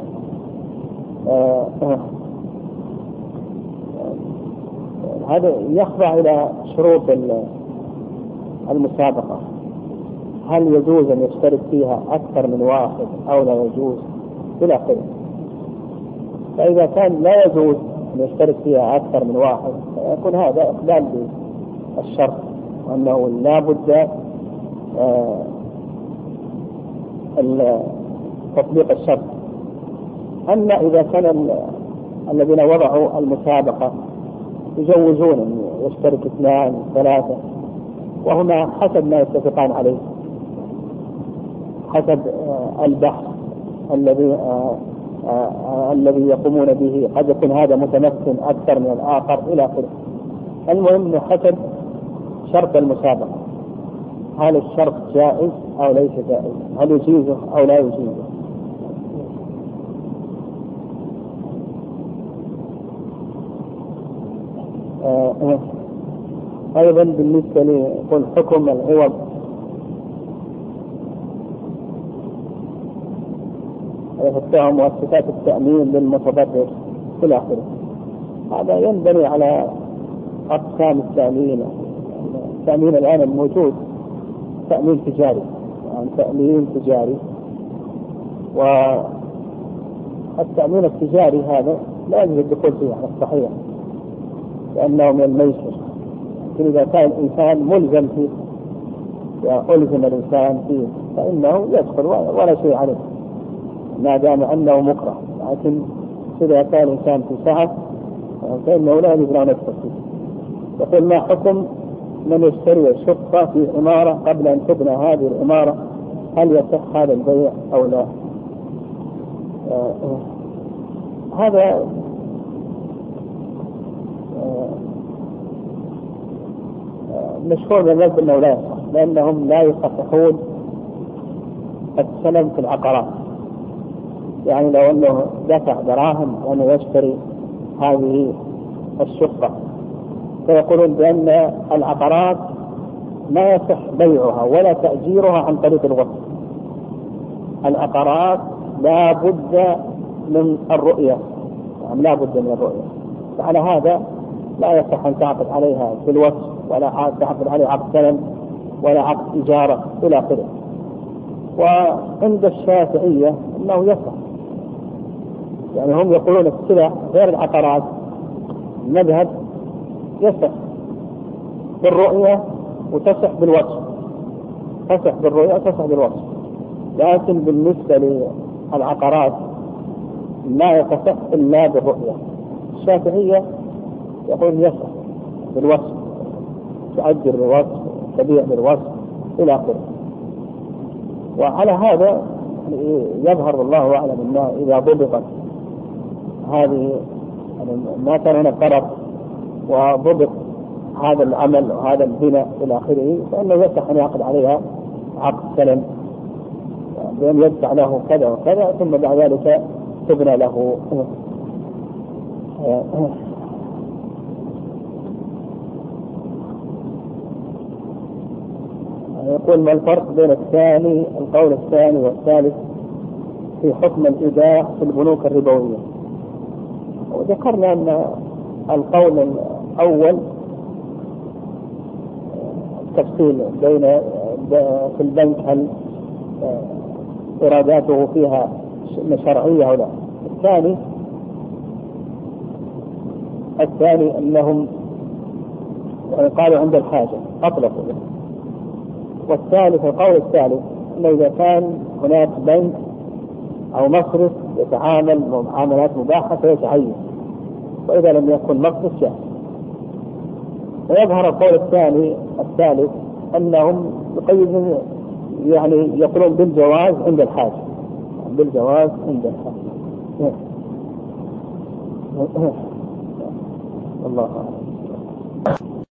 آه آه هذا يخضع إلى شروط المسابقة هل يجوز أن يشترك فيها أكثر من واحد أو لا يجوز؟ إلى آخره. فإذا كان لا يجوز أن يشترك فيها أكثر من واحد يكون هذا إقبال بالشرط وأنه لا بد آه تطبيق الشرط. أما إذا كان الذين وضعوا المسابقة يجوزون أن يشترك اثنان ثلاثة وهما حسب ما يتفقان عليه. حسب آه، البحث الذي آه، آه، الذي يقومون به قد يكون هذا متمكن أكثر من الآخر إلى آخره. المهم حسب شرط المسابقة. هل الشرط جائز أو ليس جائز؟ هل يجيزه أو لا يجيزه؟ أيضا بالنسبة لقول حكم العوض ويفتح مؤسسات التأمين للمتضرر إلى آخره. هذا ينبني على أقسام التأمين. التأمين الآن الموجود تأمين تجاري. يعني تأمين تجاري. والتأمين التجاري هذا لا يجب الدخول فيه على الصحيح. لأنه من الميسر. لكن إذا كان الإنسان ملزم فيه وألزم الإنسان فيه فإنه يدخل ولا شيء عليه. ما دام أنه مكره. لكن إذا كان الإنسان في سعة فإنه لا يجوز له نفسه يقول ما حكم من يشتري شقه في عمارة قبل أن تبنى هذه العمارة؟ هل يصح هذا البيع أو لا؟ آه هذا آه مشهور بالنسبة أنه لا يصح لأنهم لا يصححون السلم في العقارات. يعني لو أنه دفع دراهم وأنه يشتري هذه الشقة. فيقولون بأن العقارات ما يصح بيعها ولا تأجيرها عن طريق الوصف. العقارات لا بد من الرؤية. يعني لا بد من الرؤية. فعلى هذا لا يصح أن تعقد عليها بالوصف ولا تعقد عليها عقد سلم ولا عقد إجارة إلى آخره. وعند الشافعية أنه يصح. يعني هم يقولون السلع غير العقارات. مذهب يصح بالرؤية وتصح بالوصف تصح بالرؤية وتصح بالوصف لكن بالنسبة للعقارات لا يصح إلا بالرؤية. الشافعية يقول يصح بالوصف تؤجر بالوصف تبيع بالوصف إلى آخره. وعلى هذا يظهر والله أعلم أنه إذا ضبطت هذه يعني ما كان هناك فرق وضبط هذا العمل وهذا البناء إلى آخره فإنه يصح أن يعقد عليها عقد سلم. بأن يدفع له كذا وكذا ثم بعد ذلك تبنى له. يقول ما الفرق بين الثاني القول الثاني والثالث في حكم الإيداع في البنوك الربوية؟ وذكرنا أن القول الأول التفصيل بين في البنك هل ايراداته فيها شرعية أو لا. الثاني الثاني أنهم يعني قالوا عند الحاجة أطلقوا. والثالث القول الثالث أنه إذا كان هناك بنك أو مصرف يتعامل معاملات مباحة فيتعين وإذا لم يكن مقصد جاء ويظهر القول الثاني الثالث أنهم يقيدون يعني يقولون بالجواز عند الحاجة بالجواز عند الحاجة الله أعلم.